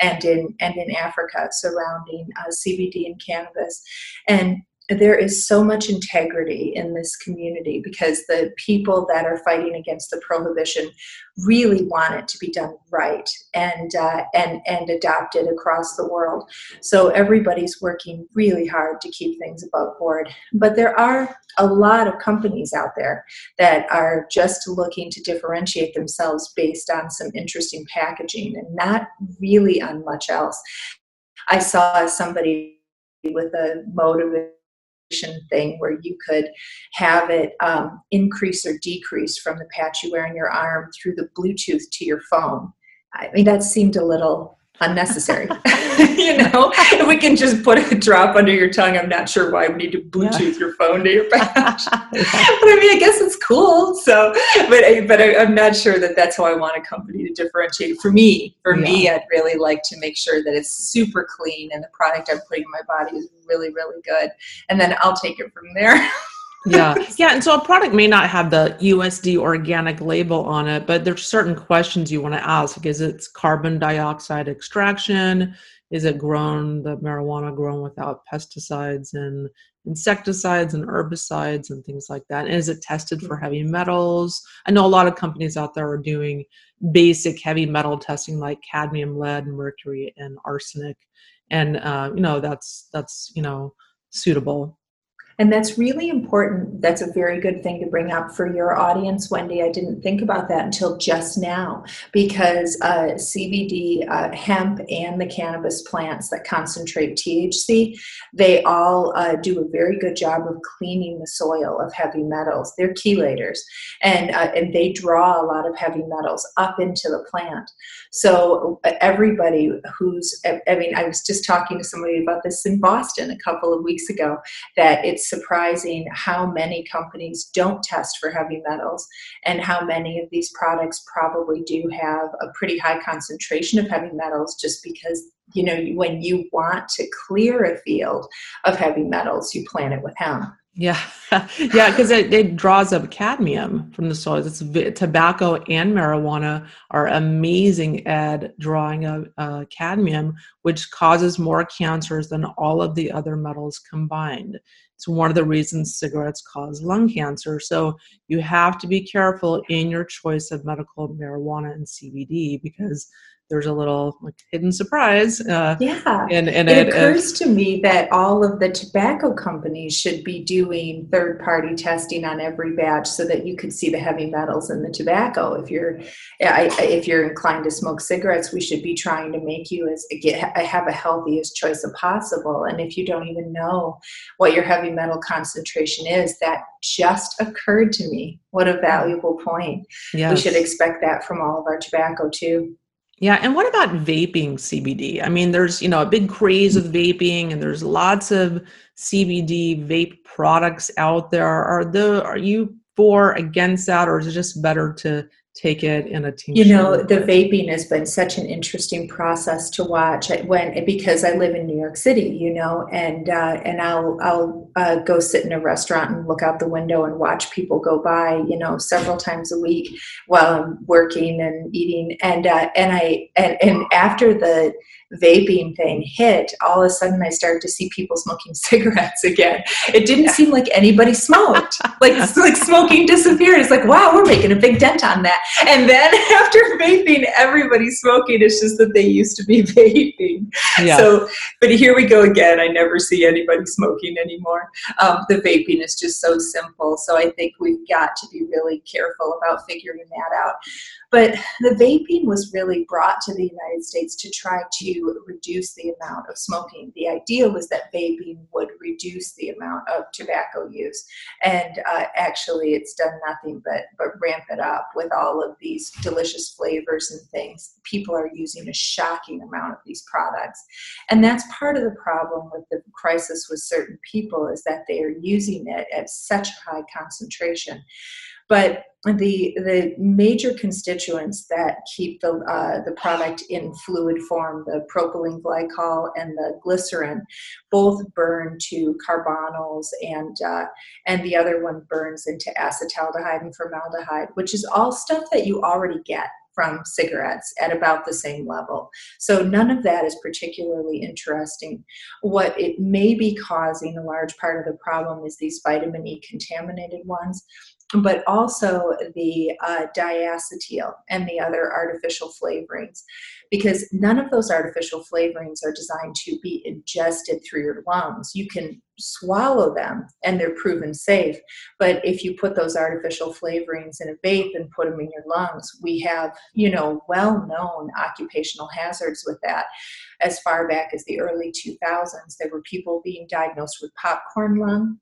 and in and in Africa surrounding uh, CBD and cannabis, and there is so much integrity in this community because the people that are fighting against the prohibition really want it to be done right and uh, and and adopted across the world. So everybody's working really hard to keep things above board. But there are a lot of companies out there that are just looking to differentiate themselves based on some interesting packaging and not really on much else. I saw somebody with a motive thing where you could have it um, increase or decrease from the patch you wear on your arm through the Bluetooth to your phone. I mean, that seemed a little unnecessary. [LAUGHS] [LAUGHS] you know, if we can just put a drop under your tongue, I'm not sure why we need to Bluetooth yeah. your phone to your [LAUGHS] patch. but I mean, I guess it's cool. So, but but I, am not sure that that's how I want a company to differentiate. For me, for yeah. me, I'd really like to make sure that it's super clean and the product I'm putting in my body is really really good, and then I'll take it from there yeah. [LAUGHS] Yeah and so a product may not have the usd organic label on it but there's certain questions you want to ask is it carbon dioxide extraction? Is it grown the marijuana grown without pesticides and insecticides and herbicides and things like that? And is it tested for heavy metals? I know a lot of companies out there are doing basic heavy metal testing like cadmium lead mercury and arsenic and uh, you know that's that's you know suitable and that's really important. That's a very good thing to bring up for your audience, Wendy. I didn't think about that until just now because uh, CBD, uh, hemp, and the cannabis plants that concentrate THC, they all uh, do a very good job of cleaning the soil of heavy metals. They're chelators, and, uh, and they draw a lot of heavy metals up into the plant. So uh, everybody who's, I mean, I was just talking to somebody about this in Boston a couple of weeks ago, that it's surprising how many companies don't test for heavy metals and how many of these products probably do have a pretty high concentration of heavy metals just because you know when you want to clear a field of heavy metals you plant it with hemp yeah, [LAUGHS] yeah, because it, it draws up cadmium from the soil. It's tobacco and marijuana are amazing at drawing up uh, cadmium, which causes more cancers than all of the other metals combined. It's one of the reasons cigarettes cause lung cancer. So you have to be careful in your choice of medical marijuana and CBD because there's a little like hidden surprise. Uh, yeah, and, and it, it occurs to me that all of the tobacco companies should be doing third-party testing on every batch so that you could see the heavy metals in the tobacco. If you're if you're inclined to smoke cigarettes, we should be trying to make you as get have a healthiest choice of possible. And if you don't even know what your heavy metal concentration is, that just occurred to me. What a valuable point. Yes. We should expect that from all of our tobacco too. Yeah, and what about vaping CBD? I mean, there's, you know, a big craze of vaping and there's lots of CBD vape products out there. Are the are you for against that or is it just better to take it in a tincture. You know, the vaping has been such an interesting process to watch. When because I live in New York City, you know, and uh, and I'll I'll uh, go sit in a restaurant and look out the window and watch people go by, you know, several times a week while I'm working and eating, and uh, and I and and after the vaping thing hit, all of a sudden I started to see people smoking [LAUGHS] cigarettes again. It didn't seem like anybody smoked. [LAUGHS] like [LAUGHS] like smoking disappeared. It's like, wow, we're making a big dent on that. And then after vaping, everybody's smoking. It's just that they used to be vaping. Yeah. So, but here we go again. I never see anybody smoking anymore. Um, the vaping is just so simple. So I think we've got to be really careful about figuring that out. But the vaping was really brought to the United States to try to reduce the amount of smoking. The idea was that vaping would reduce the amount of tobacco use. And uh, actually, it's done nothing but, but ramp it up with all of these delicious flavors and things. People are using a shocking amount of these products. And that's part of the problem with the crisis with certain people is that they are using it at such a high concentration. But the the major constituents that keep the uh, the product in fluid form, the propylene glycol and the glycerin, both burn to carbonyls, and uh, and the other one burns into acetaldehyde and formaldehyde, which is all stuff that you already get from cigarettes at about the same level. So none of that is particularly interesting. What it may be causing a large part of the problem is these vitamin E contaminated ones but also the uh, diacetyl and the other artificial flavorings, because none of those artificial flavorings are designed to be ingested through your lungs. You can swallow them and they're proven safe, but if you put those artificial flavorings in a vape and put them in your lungs, we have, you know, well known occupational hazards with that. As far back as the early 2000s, there were people being diagnosed with popcorn lung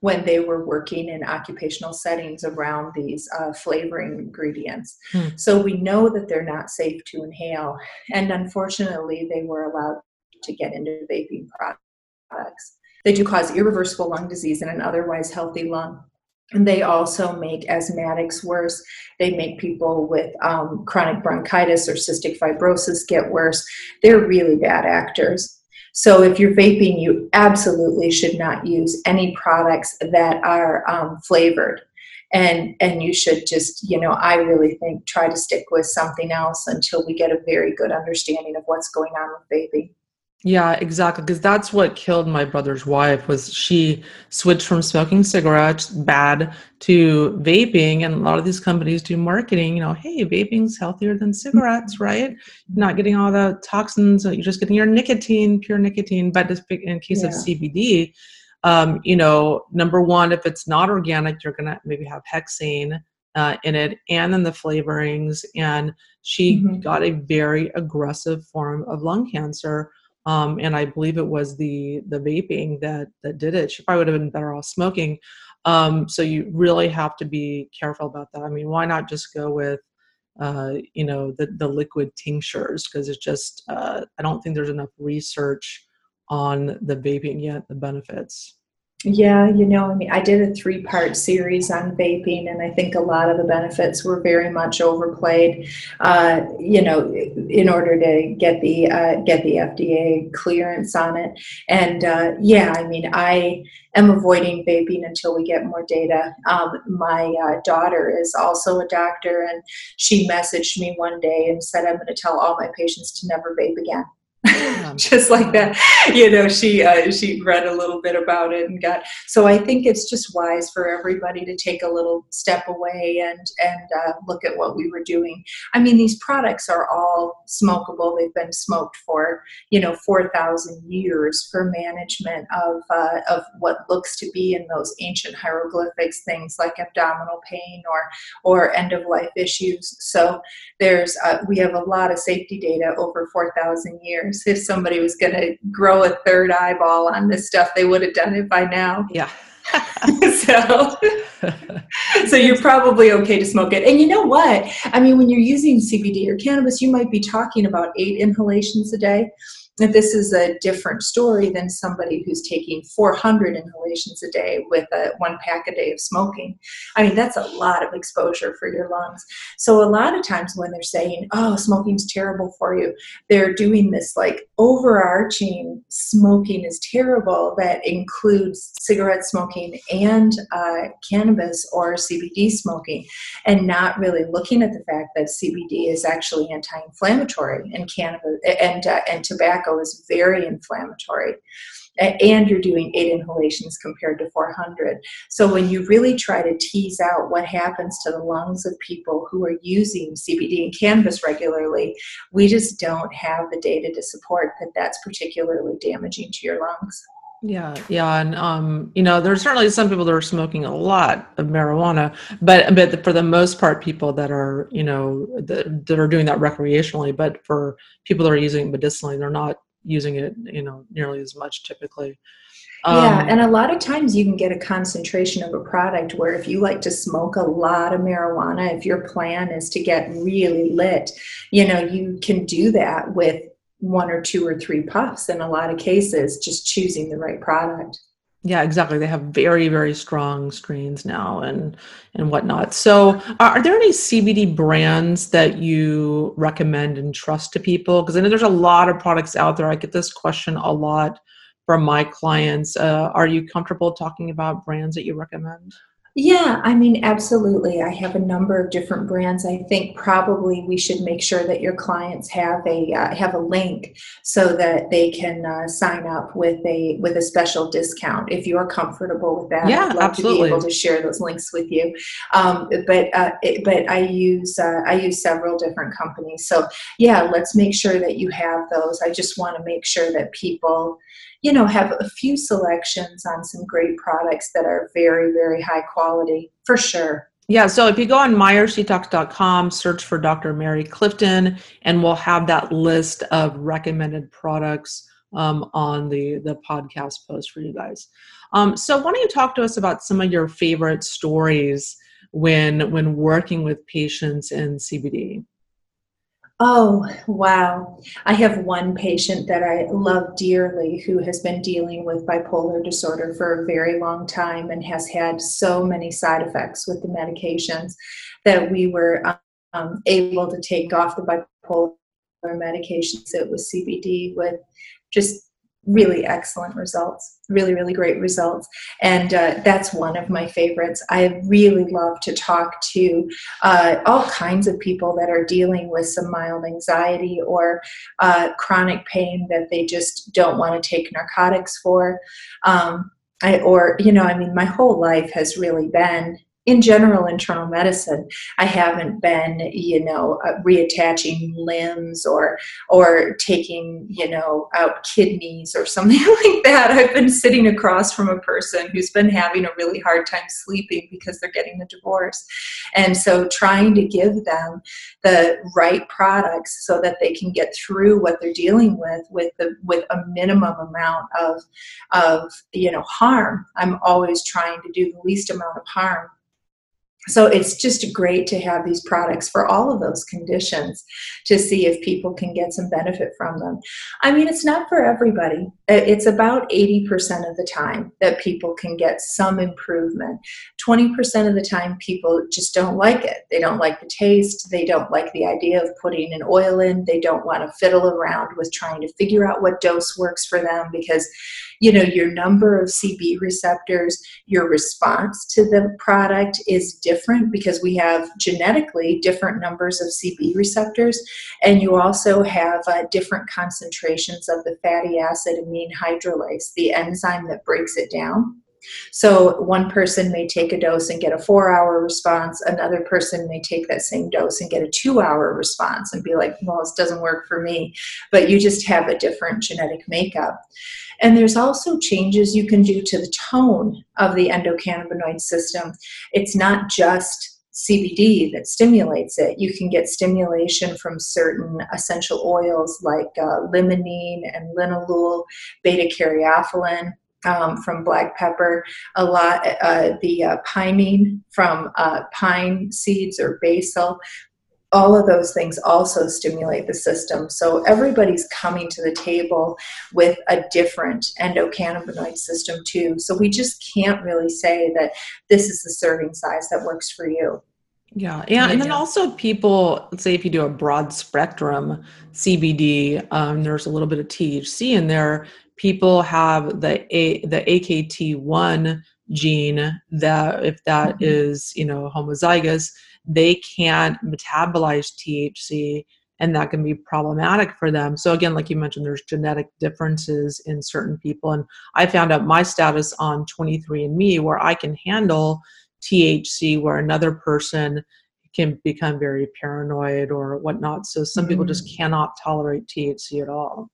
when they were working in occupational settings around these uh, flavoring ingredients. Hmm. So we know that they're not safe to inhale. And unfortunately, they were allowed to get into vaping products. They do cause irreversible lung disease in an otherwise healthy lung. And they also make asthmatics worse. They make people with um, chronic bronchitis or cystic fibrosis get worse. They're really bad actors. So if you're vaping, you absolutely should not use any products that are um, flavored. And, and you should just, you know, I really think try to stick with something else until we get a very good understanding of what's going on with vaping. Yeah, exactly. Because that's what killed my brother's wife was she switched from smoking cigarettes, bad, to vaping. And a lot of these companies do marketing, you know, hey, vaping's healthier than cigarettes, mm-hmm. right? You're not getting all the toxins, you're just getting your nicotine, pure nicotine. But in case yeah. of CBD, um, you know, number one, if it's not organic, you're gonna maybe have hexane uh, in it, and then the flavorings. And she mm-hmm. got a very aggressive form of lung cancer um, and I believe it was the the vaping that that did it. She probably would have been better off smoking. Um, so you really have to be careful about that. I mean, why not just go with uh, you know the the liquid tinctures because it's just uh, I don't think there's enough research on the vaping yet the benefits. Yeah, you know, I mean, I did a three part series on vaping, and I think a lot of the benefits were very much overplayed. Uh, you know, in order to get the uh, get the FDA clearance on it, and uh, yeah, I mean, I am avoiding vaping until we get more data. Um, my uh, daughter is also a doctor, and she messaged me one day and said, "I'm going to tell all my patients to never vape again." [LAUGHS] just like that. You know she uh, she read a little bit about it and got so i think it's just wise for everybody to take a little step away and and uh, look at what we were doing. I mean these products are all smokable. They've been smoked for you know 4000 years for management of uh, of what looks to be in those ancient hieroglyphics things like abdominal pain or or end of life issues. So there's uh, we have a lot of safety data over 4000 years if somebody was going to grow a third eyeball on this stuff, they would have done it by now. [LAUGHS] Yeah. [LAUGHS] so, so you're probably okay to smoke it. And you know what? I mean, when you're using CBD or cannabis, you might be talking about eight inhalations a day this is a different story than somebody who's taking 400 inhalations a day with a one pack a day of smoking. I mean, that's a lot of exposure for your lungs. So, a lot of times when they're saying, oh, smoking's terrible for you, they're doing this like overarching smoking is terrible that includes cigarette smoking and uh, cannabis or CBD smoking, and not really looking at the fact that CBD is actually anti-inflammatory and cannabis and uh, and tobacco is very inflammatory and you're doing eight inhalations compared to 400. So when you really try to tease out what happens to the lungs of people who are using CBD and cannabis regularly, we just don't have the data to support that that's particularly damaging to your lungs. Yeah, yeah, and um, you know, there's certainly some people that are smoking a lot of marijuana, but but for the most part, people that are you know that, that are doing that recreationally, but for people that are using medicinally, they're not using it you know nearly as much typically. Yeah, um, and a lot of times you can get a concentration of a product where if you like to smoke a lot of marijuana, if your plan is to get really lit, you know, you can do that with one or two or three puffs in a lot of cases, just choosing the right product. Yeah, exactly. They have very, very strong screens now and and whatnot. So, are, there any CBD brands that you recommend and trust to people? Because I know there's a lot of products out there. I get this question a lot from my clients. Uh, are you comfortable talking about brands that you recommend? Yeah, I mean, absolutely. I have a number of different brands. I think probably we should make sure that your clients have a uh, have a link so that they can uh, sign up with a with a special discount if you're comfortable with that. Yeah, I'd love absolutely. to be able to share those links with you. Um, but uh, it, but I use uh, I use several different companies. So yeah, let's make sure that you have those. I just want to make sure that people you know, have a few selections on some great products that are very, very high quality for sure. Yeah, so if you go on myersdetox.com, search for Dr. Mary Clifton, and we'll have that list of recommended products um, on the, the podcast post for you guys. Um, so why don't you talk to us about some of your favorite stories when when working with patients in CBD? Oh, wow. I have one patient that I love dearly who has been dealing with bipolar disorder for a very long time and has had so many side effects with the medications that we were um, able to take off the bipolar medications. It was CBD with just really excellent results really really great results. And uh, that's one of my favorites. I really love to talk to uh, all kinds of people that are dealing with some mild anxiety or uh, chronic pain that they just don't want to take narcotics for. Um, I, or you know i mean my whole life has really been in general internal medicine i haven't been you know uh, reattaching limbs or or taking you know out kidneys or [LAUGHS] something like that. I've been sitting across from a person who's been having a really hard time sleeping because they're getting the divorce. And so trying to give them the right products so that they can get through what they're dealing with with the with a minimum amount of of you know harm. I'm always trying to do the least amount of harm so it's just great to have these products for all of those conditions to see if people can get some benefit from them. I mean, it's not for everybody. It's about 80% of the time that people can get some improvement. 20% of the time, people just don't like it. They don't like the taste. They don't like the idea of putting an oil in. They don't want to fiddle around with trying to figure out what dose works for them because you know your number of cb receptors your response to the product is different because we have genetically different numbers of cb receptors. And you also have uh, different concentrations of the fatty acid amide hydrolase the enzyme that breaks it down so one person may take a dose and get a four hour response. Another person may take that same dose and get a two hour response and be like, well, this doesn't work for me. But you just have a different genetic makeup. And there's also changes you can do to the tone of the endocannabinoid system. It's not just CBD that stimulates it. You can get stimulation from certain essential oils like uh, limonene and linalool, beta caryophyllene. Um, from black pepper, a lot uh, the uh, pinene from uh, pine seeds or basil, all of those things also stimulate the system. So everybody's coming to the table with a different endocannabinoid system too. So we just can't really say that this is the serving size that works for you. Yeah, yeah, and then also people, let's say if you do a broad spectrum CBD, um, there's a little bit of THC in there. People have the a the AKT one gene that if that Mhm. is you know homozygous they can't metabolize thc and that can be problematic for them. So again like you mentioned there's genetic differences in certain people and i found out my status on 23andme where i can handle thc where another person can become very paranoid or whatnot. So some people just cannot tolerate thc at all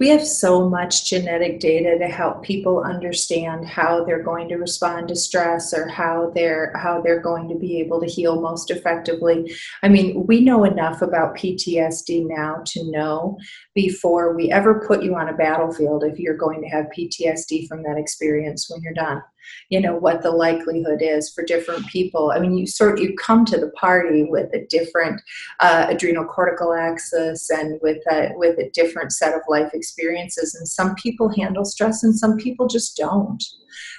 We have so much genetic data to help people understand how they're going to respond to stress or how they're how they're going to be able to heal most effectively. I mean, we know enough about PTSD now to know before we ever put you on a battlefield if you're going to have PTSD from that experience when you're done. You know what the likelihood is for different people. I mean, you sort you come to the party with a different uh, adrenal cortical axis and with a with a different set of life experiences. And some people handle stress, and some people just don't.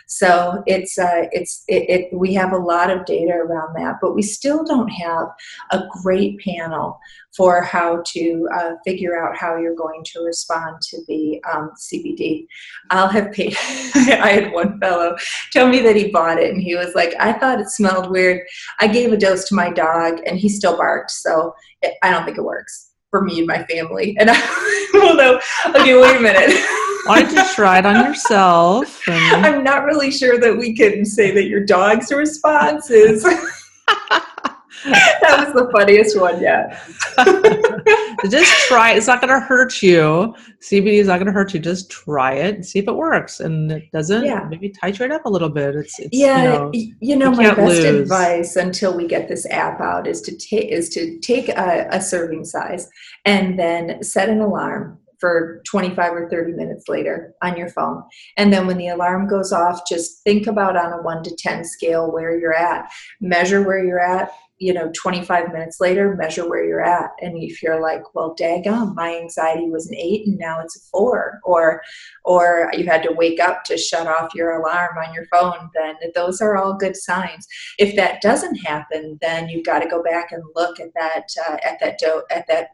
So it's uh, it's it, it, we have a lot of data around that, but we still don't have a great panel for how to uh, figure out how you're going to respond to the um, CBD. I'll have paid. [LAUGHS] I had one fellow tell me that he bought it, and he was like, "I thought it smelled weird. I gave a dose to my dog, and he still barked. So it, I don't think it works." For me and my family, and I, [LAUGHS] well, no, okay, wait a minute. [LAUGHS] why don't you try it on yourself and I'm not really sure that we can say that your dog's response is. [LAUGHS] that was the funniest one yet. [LAUGHS] just try it. It's not going to hurt you. CBD is not going to hurt you. Just try it and see if it works. And it doesn't, Yeah. maybe titrate up a little bit. It's, it's Yeah, you know, you know, my best lose. advice until we get this app out is to take is to take a, a serving size and then set an alarm for 25 or 30 minutes later on your phone. And then when the alarm goes off, just think about on a 1 to 10 scale where you're at. Measure where you're at, you know, 25 minutes later, measure where you're at. And if you're like, well, daggum, my anxiety was an 8 and now it's a 4 or or you had to wake up to shut off your alarm on your phone, then those are all good signs. If that doesn't happen, then you've got to go back and look at that uh, at that dough at that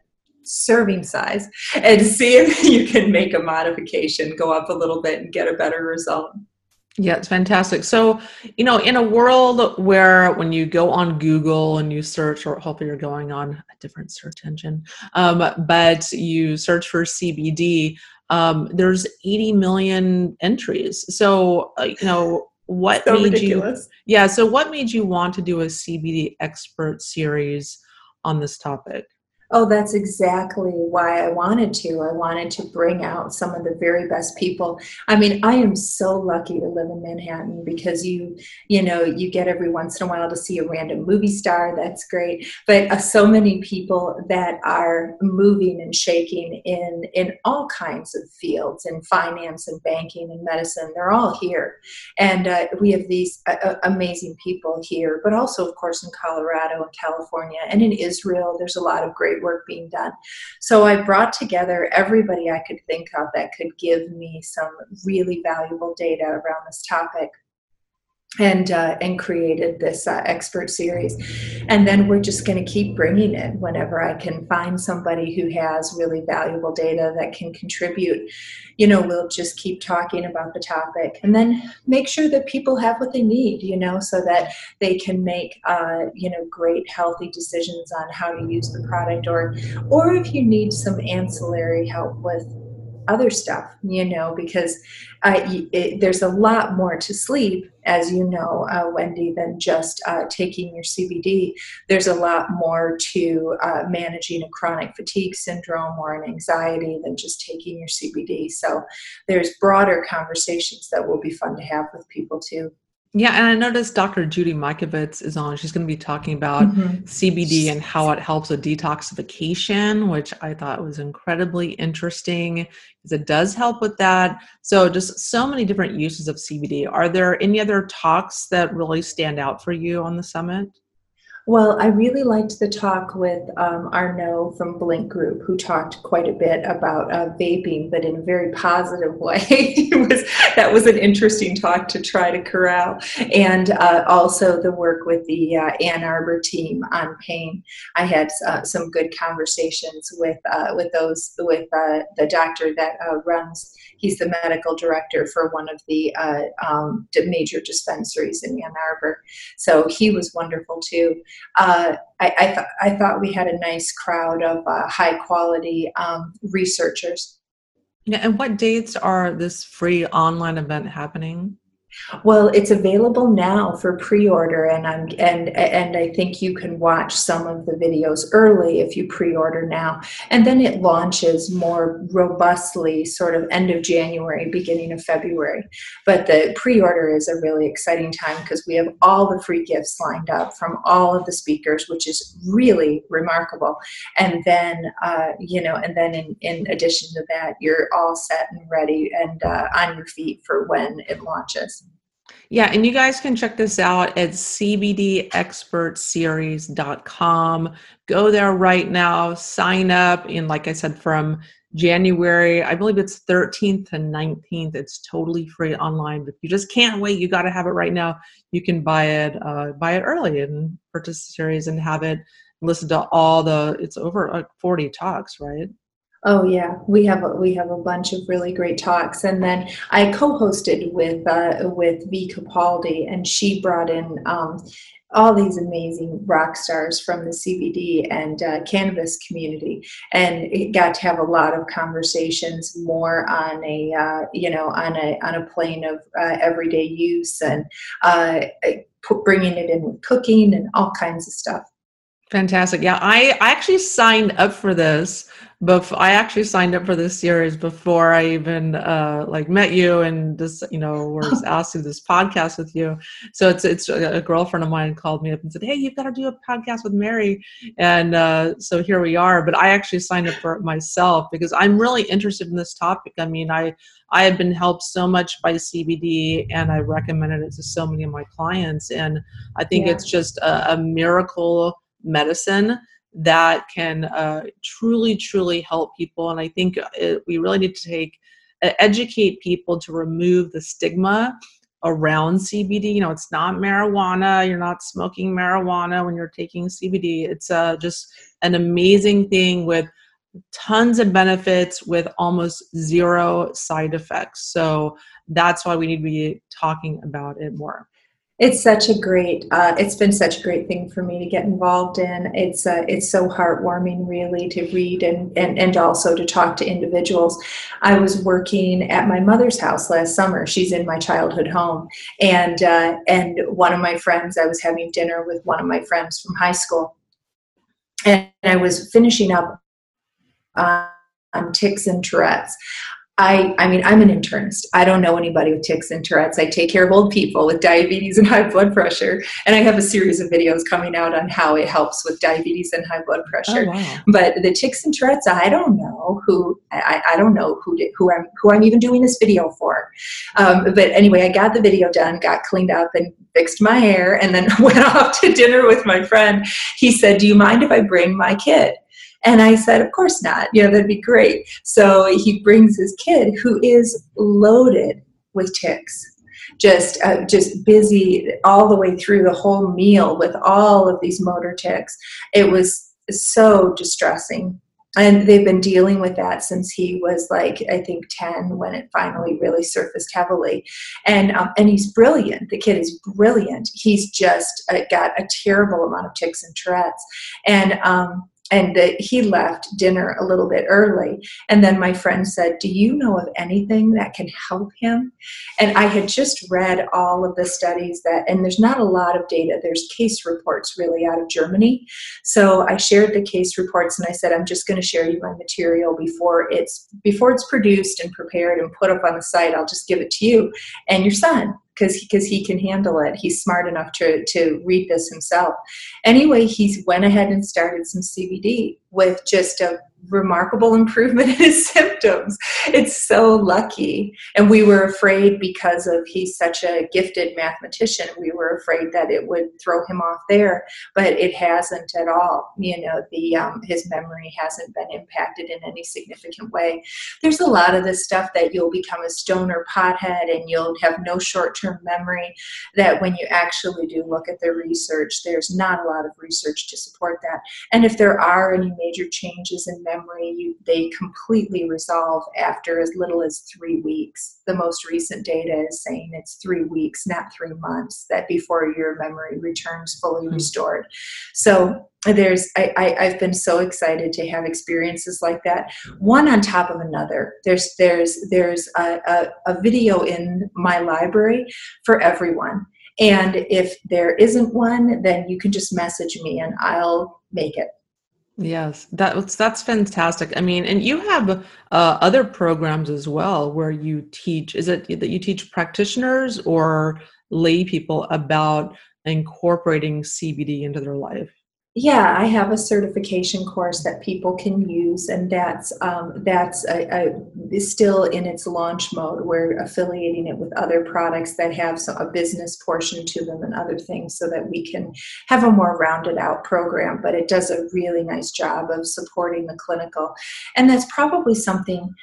serving size and [LAUGHS] see if you can make a modification, go up a little bit, and get a better result. Yeah, it's fantastic. So, you know, in a world where when you go on Google and you search, or hopefully you're going on a different search engine, um, but you search for CBD, um, there's 80 million entries. So, uh, you know, what So made you? Yeah. So, what made you want to do a CBD expert series on this topic? Oh, that's exactly why I wanted to. I wanted to bring out some of the very best people. I mean, I am so lucky to live in Manhattan because you, you know, you get every once in a while to see a random movie star. That's great. But uh, so many people that are moving and shaking in in all kinds of fields, in finance and banking and medicine. They're all here, and uh, we have these uh, uh, amazing people here. But also, of course, in Colorado and California and in Israel, there's a lot of great work being done. So I brought together everybody I could think of that could give me some really valuable data around this topic. And uh, and created this uh, expert series, and then we're just going to keep bringing it whenever I can find somebody who has really valuable data that can contribute. You know, we'll just keep talking about the topic, and then make sure that people have what they need. You know, so that they can make uh, you know great healthy decisions on how to use the product, or or if you need some ancillary help with other stuff, you know, because uh, it, there's a lot more to sleep, as you know, uh, Wendy, than just uh, taking your CBD. There's a lot more to uh, managing a chronic fatigue syndrome or an anxiety than just taking your CBD. So there's broader conversations that will be fun to have with people too. Yeah, and I noticed Dr. Judy Mikovits is on. She's going to be talking about Mhm. CBD and how it helps with detoxification, which I thought was incredibly interesting because it does help with that. So, just so many different uses of CBD. Are there any other talks that really stand out for you on the summit? Well, I really liked the talk with um, Arnaud from Blinc Group, who talked quite a bit about uh, vaping, but in a very positive [LAUGHS] way. was, that was an interesting talk to try to corral. And uh, also the work with the uh, Ann Arbor team on pain. I had uh, some good conversations with uh, with those with uh, the doctor that runs. He's the medical director for one of the um, major dispensaries in Ann Arbor. So he was wonderful too uh, I, I, th- I, thought we had a nice crowd of uh, high quality um, researchers. Yeah, and what dates are this free online event happening? Well, it's available now for pre-order, and I'm and and I think you can watch some of the videos early if you pre-order now, and then it launches more robustly, sort of end of January, beginning of February. But the pre-order is a really exciting time because we have all the free gifts lined up from all of the speakers, which is really remarkable. And then uh, you know, and then in in addition to that, you're all set and ready and uh, on your feet for when it launches. Yeah, and you guys can check this out at cbdexpertseries.com. Go there right now, sign up. And like I said, from January, I believe it's 13th and 19th. It's totally free online. But you just can't wait. You got to have it right now. You can buy it, uh, buy it early and purchase the series and have it. Listen to all the. It's over like 40 talks, right? Oh yeah, we have a, we have a bunch of really great talks, and then I co-hosted with uh, with V Capaldi, and she brought in um, all these amazing rock stars from the CBD and uh, cannabis community, and it got to have a lot of conversations more on a uh, you know on a on a plane of uh, everyday use and uh, bringing it in with cooking and all kinds of stuff. Fantastic. Yeah, I, I actually signed up for this before I actually signed up for this series before I even uh, like met you and just you know was [LAUGHS] asked to do this podcast with you. So it's it's a girlfriend of mine called me up and said, "Hey, you've got to do a podcast with Mary," and uh, so here we are. But I actually signed up for it myself because I'm really interested in this topic. I mean, I I have been helped so much by CBD, and I recommended it to so many of my clients, and I think yeah. it's just a, a miracle medicine that can uh, truly, truly help people. And I think it, uh, we really need to take educate people to remove the stigma around CBD. You know, it's not marijuana. You're not smoking marijuana when you're taking CBD. It's uh, just an amazing thing with tons of benefits with almost zero side effects. So that's why we need to be talking about it more it's such a great uh, it's been such a great thing for me to get involved in. It's uh, it's so heartwarming really to read and, and and also to talk to individuals. I was working at my mother's house last summer. She's in my childhood home. And uh, and one of my friends i was having dinner with one of my friends from high school. And i was finishing up on tics and tourette's I, I mean, I'm an internist. I don't know anybody with tics and Tourette's. I take care of old people with diabetes and [LAUGHS] high blood pressure. And I have a series of videos coming out on how it helps with diabetes and high blood pressure. Oh, wow. But the tics and Tourette's, I don't know who, I, I don't know who, did, who I'm, who I'm even doing this video for. Um, but anyway, I got the video done, got cleaned up and fixed my hair and then [LAUGHS] went off to dinner with my friend. He said, do you mind if I bring my kid? And I said, Of course not. You know, that'd be great. So he brings his kid who is loaded with tics Just, uh, just busy all the way through the whole meal with all of these motor tics. It was so distressing and they've been dealing with that since he was like i think 10 when it finally really surfaced heavily and um, and he's brilliant the kid is brilliant he's just uh, got a terrible amount of tics and tourette's and um, and that he left dinner a little bit early. And then my friend said do you know of anything that can help him? And i had just read all of the studies that and there's not a lot of data. There's case reports really out of germany. So i shared the case reports and i said i'm just going to share you my material before it's before it's produced and prepared and put up on the site. I'll just give it to you and your son because because he can handle it. He's smart enough to to read this himself. Anyway, he went ahead and started some CBD with just a remarkable [LAUGHS] improvement in his symptoms. It's so lucky. And we were afraid because of he's such a gifted mathematician, we were afraid that it would throw him off there, but it hasn't at all. You know, the um, his memory hasn't been impacted in any significant way. There's a lot of this stuff that you'll become a stoner pothead and you'll have no short-term memory that when you actually do look at the research, there's not a lot of research to support that. And if there are any major changes in memory, you, they completely resolve after as little as three weeks. The most recent data is saying it's three weeks, not three months, that before your memory returns fully mm-hmm. restored. So there's I, I have been so excited to have experiences like that one on top of another there's there's there's a, a, a video in my library for everyone and if there isn't one then you can just message me and i'll make it Yes, that's that's fantastic. I mean, and you have uh, other programs as well where you teach. Is it that you teach practitioners or lay people about incorporating CBD into their life? Yeah, I have a certification course that people can use, and that's um, that's a, a, still in its launch mode. We're affiliating it with other products that have some, a business portion to them and other things, so that we can have a more rounded out program. But it does a really nice job of supporting the clinical, and that's probably something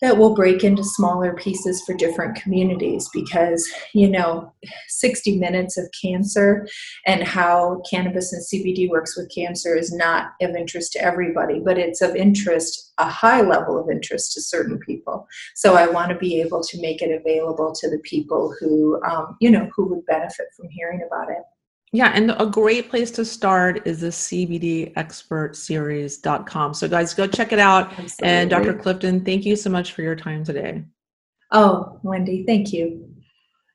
that will break into smaller pieces for different communities because you know 60 minutes of cancer and how cannabis and cbd works with cancer is not of interest to everybody but it's of interest a high level of interest to certain people. So i want to be able to make it available to the people who um, you know who would benefit from hearing about it yeah, and a great place to start is the cbdexpertseries.com. So, guys, go check it out. Absolutely. And Dr. Clifton, thank you so much for your time today. Oh, Wendy, thank you.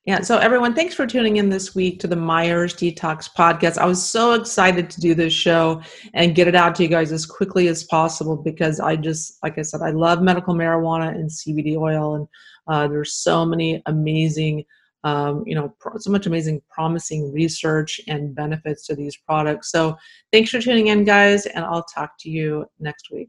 Yeah, so everyone, thanks for tuning in this week to the Myers Detox podcast. I was so excited to do this show and get it out to you guys as quickly as possible because I just, like I said, I love medical marijuana and CBD oil, and uh, there's so many amazing um, you know, so much amazing, promising research and benefits to these products. So thanks for tuning in, guys, and I'll talk to you next week.